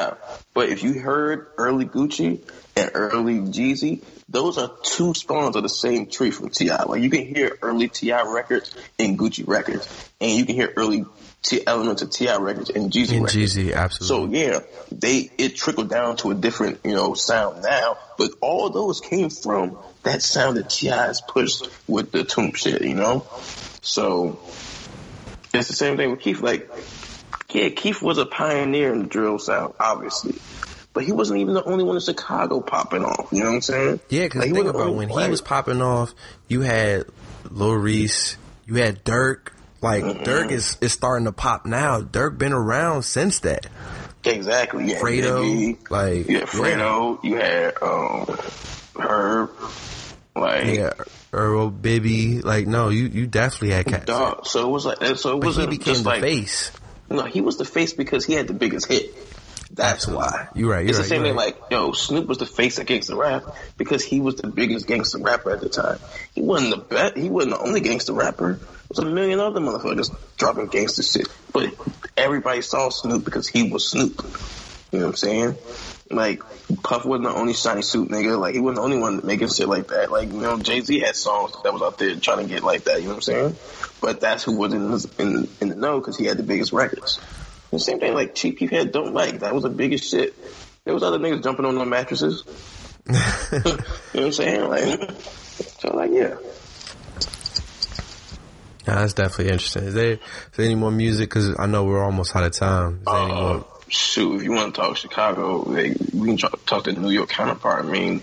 But if you heard early Gucci and early Jeezy, those are two spawns of the same tree from Ti. Like you can hear early T.I. records in Gucci records, and you can hear early T- elements of T.I. records in Jeezy in records. Jeezy, absolutely. So yeah, they it trickled down to a different you know sound now, but all those came from that sound that T.I. has pushed with the Toomp shit, you know. So it's the same thing with Keef. Like, yeah, Keef was a pioneer in the drill sound, obviously, but he wasn't even the only one in Chicago popping off. You know what I'm saying? Yeah, because Like, think about when he was popping off, you had Lil Reese, you had Dirk. Like Mm-hmm. Dirk is is starting to pop now. Dirk been around since that. exactly. Yeah, Fredo, Biggie, like yeah, Fredo. You had um, Herb. Like, yeah, Earl Bibby. Like no, you you definitely had cats. dog. So it was like, so it he wasn't became just the like, face. No, he was the face because he had the biggest hit. That's Absolutely. why. You're right, you're it's right, the same thing. Like, yo, Snoop was the face of gangster rap because he was the biggest gangster rapper at the time. He wasn't the best. He wasn't the only gangster rapper. There was a million other motherfuckers dropping gangster shit, but everybody saw Snoop because he was Snoop. You know what I'm saying? Like Puff wasn't the only shiny suit nigga. Like he wasn't the only one making shit like that. Like you know, Jay Z had songs that was out there trying to get like that. You know what I'm saying? But that's who was in the, in, in the know because he had the biggest records. The same thing like Chief Keef had Don't Like. That was the biggest shit. There was other niggas jumping on the mattresses. you know what I'm saying? Like, so like yeah. Yeah, that's definitely interesting. Is there, is there any more music? Because I know we're almost out of time. Is there any Uh, more? Shoot, if you want to talk Chicago, like, we can talk, talk to the New York counterpart. I mean,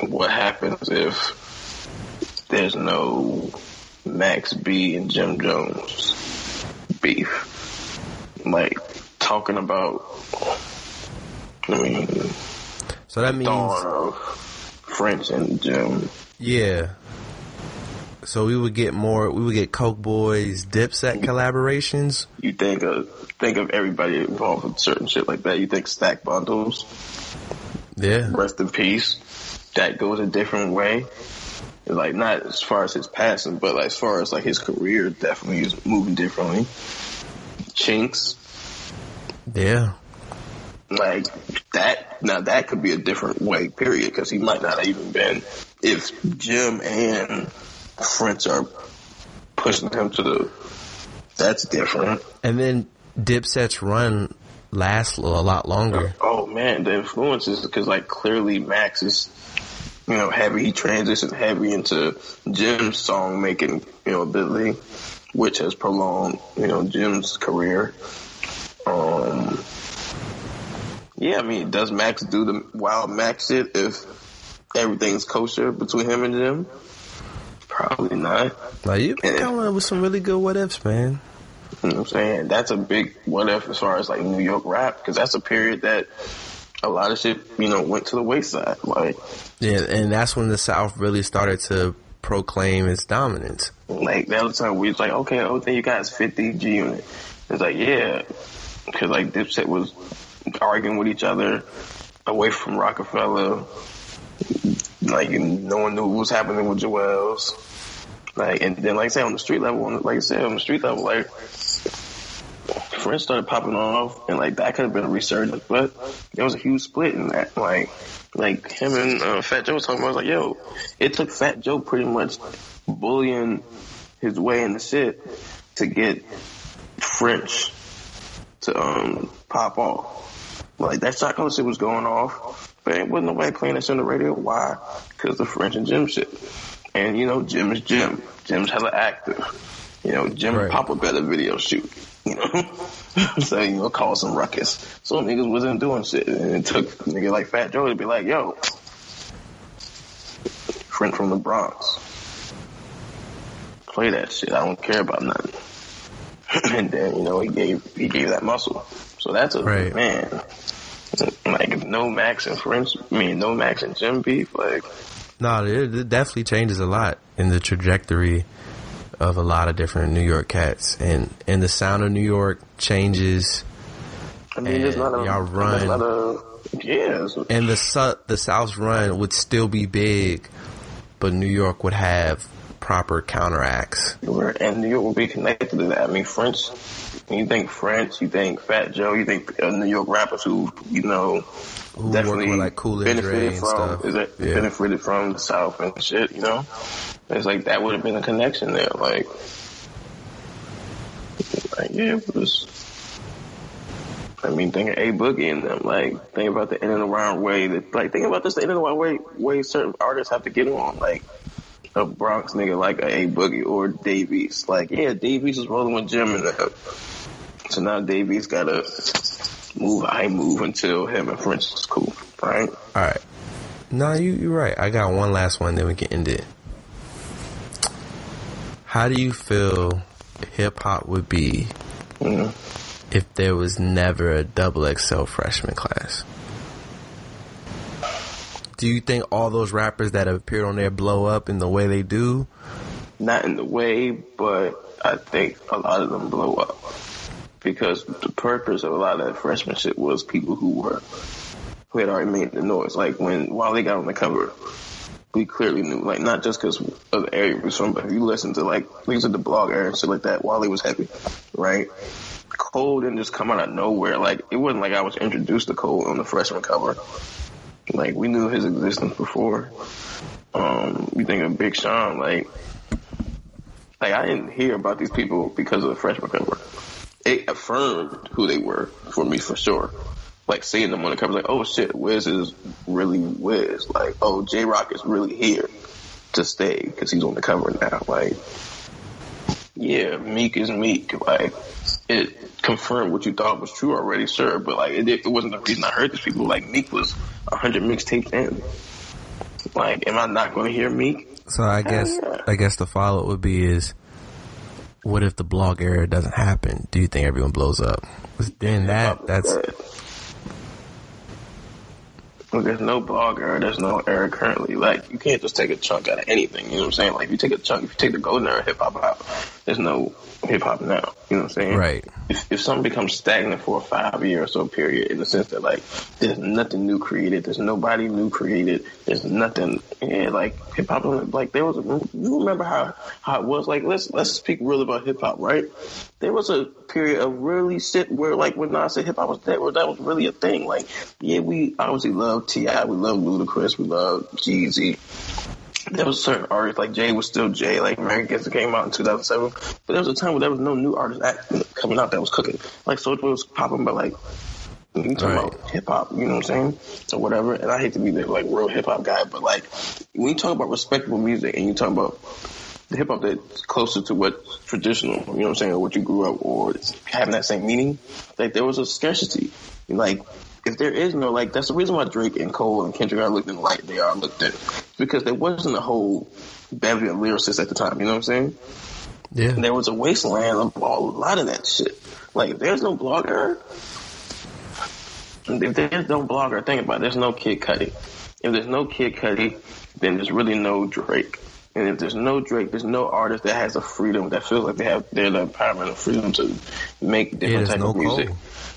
what happens if there's no Max B and Jim Jones beef? Like talking about, I mean, So that means French and Jim. yeah. So we would get more. We would get Coke Boys, Dipset collaborations. You think of think of everybody involved with certain shit like that. You think stack bundles. Yeah, rest in peace. That goes a different way. Like not as far as his passing, but like as far as like his career, definitely is moving differently. Chinks, yeah. like that. Now that could be a different way. Period, because he might not have even been if Jim and French are pushing him to the. That's different. And then Dipset's run lasts a lot longer. Oh man, the influences because like clearly Max is, you know, heavy. He transitioned heavy into Jim's song making, you know, ability, which has prolonged, you know, Jim's career. Um, yeah, I mean, does Max do the wild Max shit if everything's kosher between him and Jim? Probably not. Like you can come up with some really good what ifs, man. You know what I'm saying? That's a big what if as far as like New York rap, because that's a period that a lot of shit, you know, went to the wayside. Like, Yeah, and that's when the South really started to proclaim its dominance. like that other time we was like, okay, oh, thing you got is 50 G Unit. It's like, yeah, because like Dipset was arguing with each other away from Roc-A-Fella. Like, no one knew what was happening with Juelz. Like, and then like I said, on the street level, like I said, on the street level, like French started popping off, and like that could have been a resurgence, but there was a huge split in that. Like, like him and uh, Fat Joe was talking about. I was like, yo, it took Fat Joe pretty much bullying his way in the shit to get French to um pop off. Like that shotgun shit was going off, but ain't wasn't nobody playing shit on the radio. Why? Because the French and Jim shit. And you know, Jim is Jim. Jim's hella active. You know, Jim Right. pop a better video shoot. You know, so you know, cause some ruckus. So niggas wasn't doing shit, and it took a nigga like Fat Joe to be like, "Yo, friend from the Bronx, play that shit. I don't care about nothing." and then you know he gave he gave that muscle. So that's a Right. man. Like no Max and French, I mean no Max and Jim beef, like No, it, it definitely changes a lot in the trajectory of a lot of different New York cats, and and the sound of New York changes, I mean, there's not a, y'all run. not a, yeah, and the su- the South's run would still be big, but New York would have proper counteracts. And New York will be connected to that. I mean, French. When you think French, you think Fat Joe, you think uh, New York rappers who you know Who definitely with like Cool benefited and from stuff. is it Yeah. benefited from the South and shit. You know, it's like that would have been a connection there. Like, like yeah, it was. I mean, think of A Boogie and them. Like, think about the in and around way that, like, think about this, the in and around way, way certain artists have to get on. Like, a Bronx nigga like a A Boogie or Davies. Like, yeah, Davies is rolling with Jim and. So now Davies gotta move, I move until him and French is cool, right? All right. No, you you're right. I got one last one, then we can end it. How do you feel hip hop would be Mhm. if there was never a double XL freshman class? Do you think all those rappers that have appeared on there blow up in the way they do? Not in the way, but I think a lot of them blow up. Because the purpose of a lot of that freshman shit was people who were, who had already made the noise. Like when, while they got on the cover, we clearly knew, like not just because of the area was from, but if you listen to like, things at the blog era and shit like that, Wale was heavy, right? Cole didn't just come out of nowhere. Like it wasn't like I was introduced to Cole on the freshman cover. Like we knew his existence before. Um, you think of Big Sean, like, like I didn't hear about these people because of the freshman cover. It affirmed who they were for me for sure. Like seeing them on the cover, like, oh shit, Wiz is really Wiz. Like, oh, Jay Rock is really here to stay because he's on the cover now. Like, yeah, Meek is Meek. Like, it confirmed what you thought was true already, sure, but like, it, it wasn't the reason I heard these people. Like, Meek was a hundred mixtapes in. Like, am I not going to hear Meek? So I guess yeah. I guess the follow up would be is what if the blog era doesn't happen? Do you think everyone blows up? Then that that's Well, there's no blog era, there's no era currently. Like, you can't just take a chunk out of anything, you know what I'm saying? Like, if you take a chunk, if you take the golden era hip hop out, there's no hip hop now, you know what I'm saying? right. If, if something becomes stagnant for a five year or so period, in the sense that, like, there's nothing new created, there's nobody new created, there's nothing, yeah, like, hip hop, like, there was, a, you remember how, how it was? Like, let's, let's speak real about hip hop, right? There was a period of really shit where, like, when I said hip hop was dead, where that was really a thing. Like, yeah, we obviously love T.I., we love Ludacris, we love Jeezy. There was certain artists, like Jay was still Jay, like American Gangster came out in 2007. But there was a time where there was no new artist act, coming out that was cooking. Like Soulja Boy was popping, but like, you talking Right. about hip hop, you know what I'm saying? So whatever. And I hate to be the like real hip hop guy, but like, when you talk about respectable music and you talk about the hip hop that's closer to what traditional, you know what I'm saying, or what you grew up, or having that same meaning. Like there was a scarcity. Like if there is no like, that's the reason why Drake and Cole and Kendrick are looked in the light they are looked at, because there wasn't a whole bevy of lyricists at the time. You know what I'm saying? Yeah. There was a wasteland of a lot of that shit. Like if there's no blog era, if there's no blog era, think about it. There's no Kid Cudi. If there's no Kid Cudi, then there's really no Drake. And if there's no Drake, there's no artist that has the freedom that feels like they have they're the empowerment and freedom to make different there's type no of music. Cole.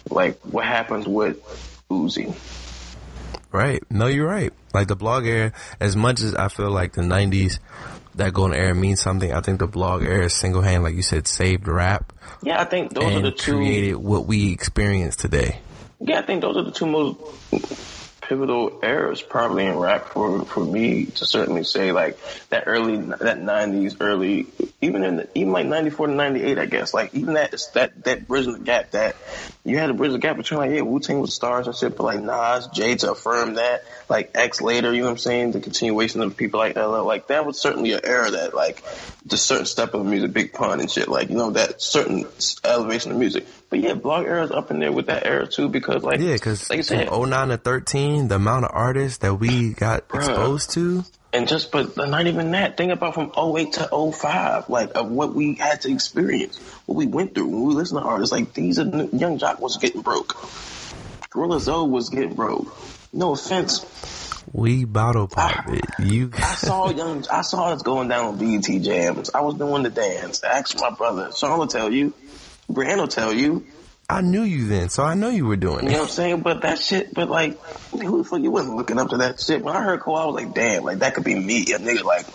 Like what happens with Uzi? Right. No, you're right. Like the blog era, as much as I feel like the '90s, that golden era means something. I think the blog era single hand, like you said, saved rap Yeah, I think those are the two. created what we experience today. Yeah, I think those are the two most pivotal eras probably in rap for for me to certainly say like that early that 90s early even in the, even like 94 to 98 I guess. Like even that that that bridging the gap that you had to bridge the gap between like yeah Wu-Tang was stars and shit but like Nas Jay to affirm that like X later you know what I'm saying the continuation of people like LL like that was certainly an era that like the certain step of music Big Pun and shit like you know that certain elevation of music but yeah blog era's up in there with that era too because like Yeah, because like you said from 09 to 13, the amount of artists that we got Bruh. exposed to, And just, but not even that. Think about from 08 to 05, like of what we had to experience, what we went through when we listened to artists. Like these are Yung Joc was getting broke. Gorilla Zoe was getting broke. No offense. we bottle pop it. You, I saw Young, I saw us going down on BET jams. I was doing the dance. Ask my brother. Sean will tell you. Brian will tell you. I knew you then, so I know you were doing it. You know what I'm saying? But that shit, but like, who the fuck you wasn't looking up to that shit? When I heard Cole, I was like, damn, like that could be me. A nigga like,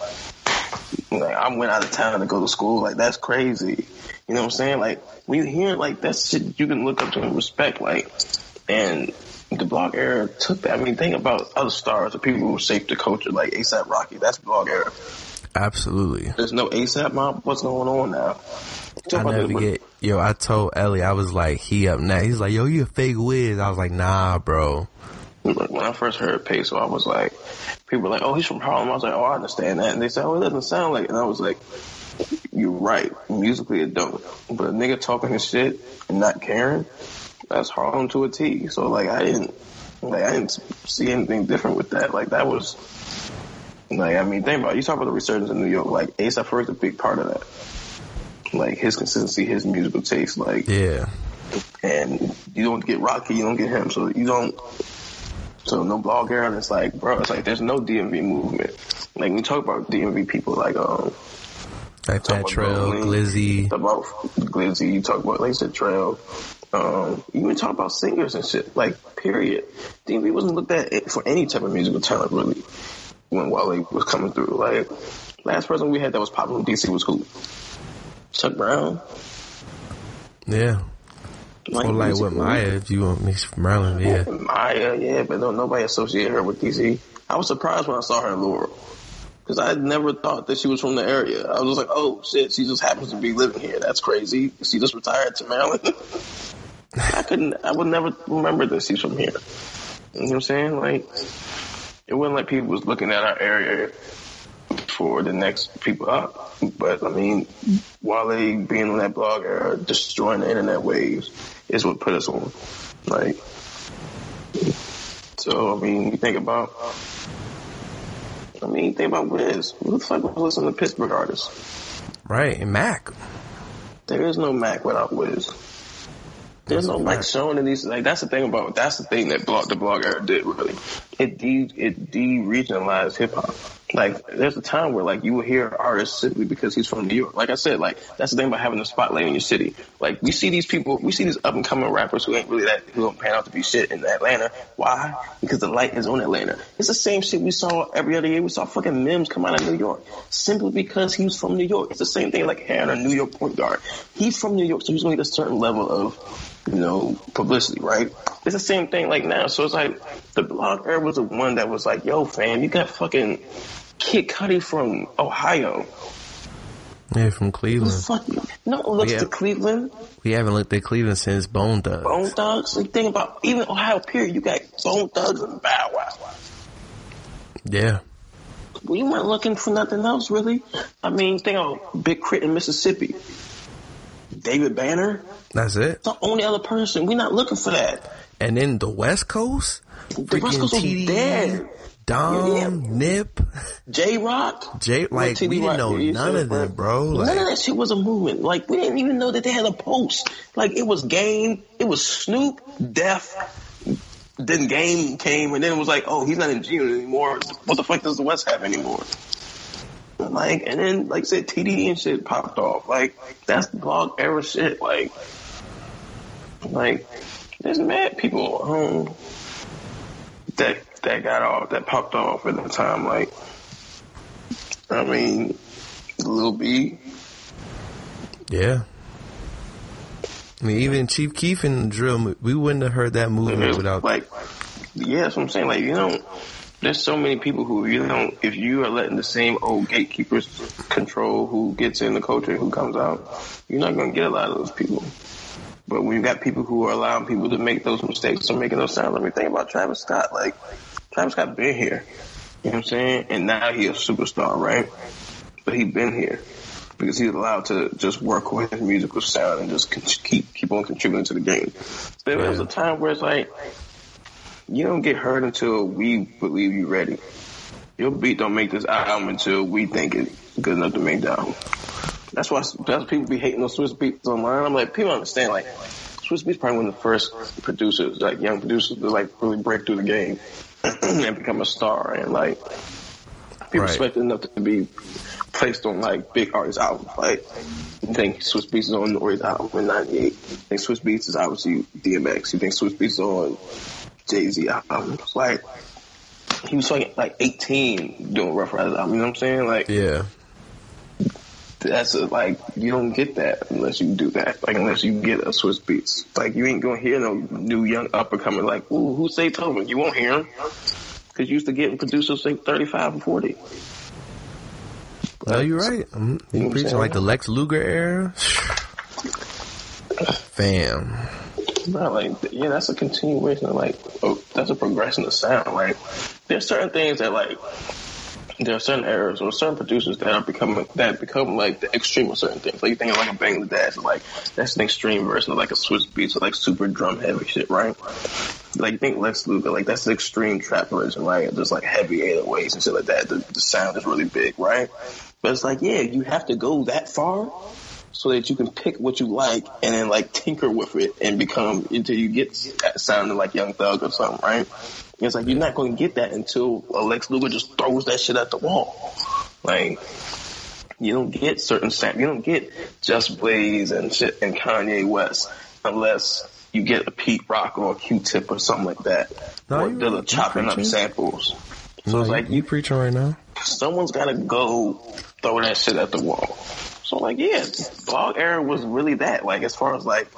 like I went out of town to go to school. Like that's crazy. You know what I'm saying? Like when you hear like that shit, you can look up to and respect. Like, and the blog era took that. I mean, think about other stars, or people who shaped the culture, like ASAP Rocky. That's blog era. Absolutely. There's no ASAP mob. What's going on now? I never forget. Yo, I told Ellie, I was like, he up next. He's like, yo, you a fake whiz. I was like, nah, bro. When I first heard Peso, I was like, people were like, oh, he's from Harlem. I was like, oh, I understand that. And they said, oh, it doesn't sound like it. And I was like, you're right. Musically, it don't. But a nigga talking his shit and not caring, that's Harlem to a T. So, like, I didn't, like, I didn't see anything different with that. Like, that was, like, I mean, think about it. You talk about the resurgence in New York. Like, ASAP Ferg is a big part of that. Like, his consistency, his musical taste, like, Yeah. and you don't get Rocky, you don't get him, so you don't. So no blog era, and it's like, bro, it's like there's no DMV movement. Like you talk about DMV people, like um, Like Trel, Glizzy. about Glizzy, you talk about like said, Trel. Um, you even talk about singers and shit. Like period, DMV wasn't looked at for any type of musical talent really when Wale was coming through. Like last person we had that was popular in DC was who? Chuck Brown. Yeah. Like, Or like with. Mya, if you want me from Maryland, yeah. Mya, yeah, but no, nobody associated her with DC. I was surprised when I saw her in Laurel. Because I had never thought that she was from the area. I was like, oh shit, she just happens to be living here. That's crazy. She just retired to Maryland. I couldn't, I would never remember that she's from here. You know what I'm saying? Like, it wasn't like people was looking at our area for the next people up. But I mean, Wale being on that blog era, destroying the internet waves is what put us on. Like, so I mean, you think about, I mean, think about Wiz. Who the fuck was listening to Pittsburgh artists? Right. And Mac. There is no Mac without Wiz. There's no like showing in these like that's the thing about that's the thing that blog the blog era did really. It de it de regionalized hip hop. Like there's a time where like you will hear artists simply because he's from New York. Like I said, like that's the thing about having a spotlight in your city. Like we see these people, we see these up and coming rappers who ain't really that who don't pan out to be shit in Atlanta. Why? Because the light is on Atlanta. It's the same shit we saw every other year. We saw fucking Mims come out of New York simply because he was from New York. It's the same thing like having a New York point guard. He's from New York, so he's going to get a certain level of you know, publicity, right? It's the same thing like now. So it's like the blog era was the one that was like, yo, fam, you got fucking Kid Cudi from Ohio. Yeah, from Cleveland. Fuck you. No one looks Yeah. to Cleveland. We haven't looked at Cleveland since Bone Thugs. Bone Thugs. Like, think about even Ohio, period. You got Bone Thugs and Bow Wow. Yeah. We weren't looking for nothing else, really. I mean, think of Big K.R.I.T. in Mississippi. David Banner. That's it. The only other person. We're not looking for that. And then the West Coast? The West Coast was TDE, dead. Dom, Yeah. Nip, Jay Rock. Jay, like, we didn't know yeah, none of that. bro. None of that shit was a movement. Like we didn't even know that they had a post. Like it was Game, it was Snoop, Def. Then Game came, and then it was like, oh, he's not in G anymore. What the fuck does the West have anymore? Like, and then like I said, TDE and shit popped off. Like that's blog era shit. Like, like there's mad people um, that that got off, that popped off at the time. Like, I mean, Lil B. Yeah. I mean, even Chief Keef and Drill, we wouldn't have heard that movement without. like, yeah, that's what I'm saying. Like, you don't. There's so many people who you don't. If you are letting the same old gatekeepers control who gets in the culture, who comes out, you're not gonna get a lot of those people. But you got people who are allowing people to make those mistakes or making those sounds, let me think about Travis Scott. Like, Travis Scott been here. You know what I'm saying? And now he a superstar, right? But he been here because he's allowed to just work with his musical sound and just keep keep on contributing to the game. There was a time where it's like you don't get heard until we believe you're ready. Your beat don't make this album until we think it's good enough to make the album. That's why that's people be hating those Swizz Beatz online. I'm like, people understand like Swizz Beatz probably one of the first producers, like young producers, to like really break through the game and become a star. And like people Right. expect enough to be placed on like big artist albums. Like you think Swizz Beatz is on Nore's album in '98. You think Swizz Beatz is obviously DMX. You think Swizz Beatz is on Jay Z album. It's like he was fucking like 18 doing Ruff Ryders album. You know what I'm saying? Like Yeah. that's a, like you don't get that unless you do that. Like unless you get a Swizz Beatz. Like you ain't gonna hear no new young up and coming like, ooh, who's Zaytoven? You won't hear him because you used to get producers like 35 and 40. Oh, you're right. Mhm. You know You what preaching like the Lex Luger era? Fam. Not like yeah, that's a continuation of like oh, that's a progression of sound. Like there's certain things that like there are certain eras or certain producers that are becoming that become like the extreme of certain things. Like you think of like a Bangladesh, like that's an extreme version of like a Swizz Beat, or like super drum heavy shit, right? Like you think Lex Luger, like that's the extreme trap version, right? Just like heavy 808s and shit like that. The, the sound is really big, right? But it's like yeah, you have to go that far so that you can pick what you like and then like tinker with it and become until you get sounding like Young Thug or something, right? It's like you're not going to get that until Lex Luger just throws that shit at the wall. Like you don't get certain sound, you don't get Just Blaze and shit and Kanye West unless you get a Pete Rock or a Q-Tip or something like that, No, or you- Dilla you chopping up samples. So No, it's you, like you preaching right now? someone's got to go throw that shit at the wall. So like, yeah, blog era was really that. Like, as far as like,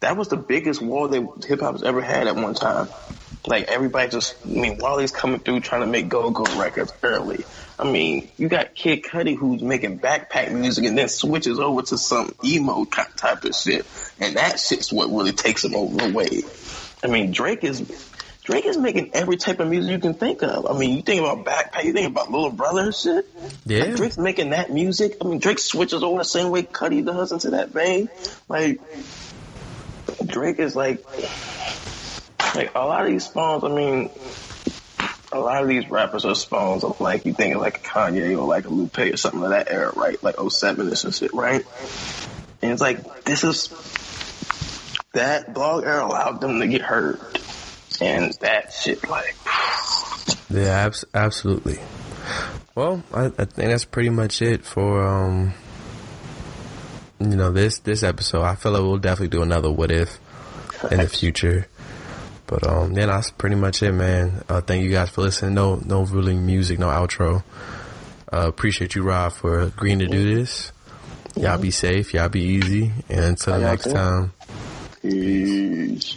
that was the biggest wall that hip hop's ever had at one time. Like everybody just, I mean, Wale's coming through trying to make go-go records early. I mean, you got Kid Cudi who's making backpack music and then switches over to some emo type of shit, and that shit's what really takes him over the way. I mean, Drake is Drake is making every type of music you can think of. I mean, you think about backpack, you think about Little Brother and shit. Yeah. Like, Drake's making that music. I mean, Drake switches over the same way Cudi does into that vein. Like, Drake is like, like a lot of these spawns. I mean, a lot of these rappers are spawns of like you think of like a Kanye or like a Lupe or something of that era, right? Like 07 and some shit, right? And it's like this is that blog era allowed them to get heard, and that shit like Yeah, abs- absolutely. Well, I, I think that's pretty much it for um, you know this this episode. I feel like we'll definitely do another what if in the future. But um, yeah, that's pretty much it, man. Uh, thank you guys for listening. No, no ruling music, no outro. Uh, appreciate you, Rob, for agreeing to do this. Y'all be safe. Y'all be easy. And until next time. peace.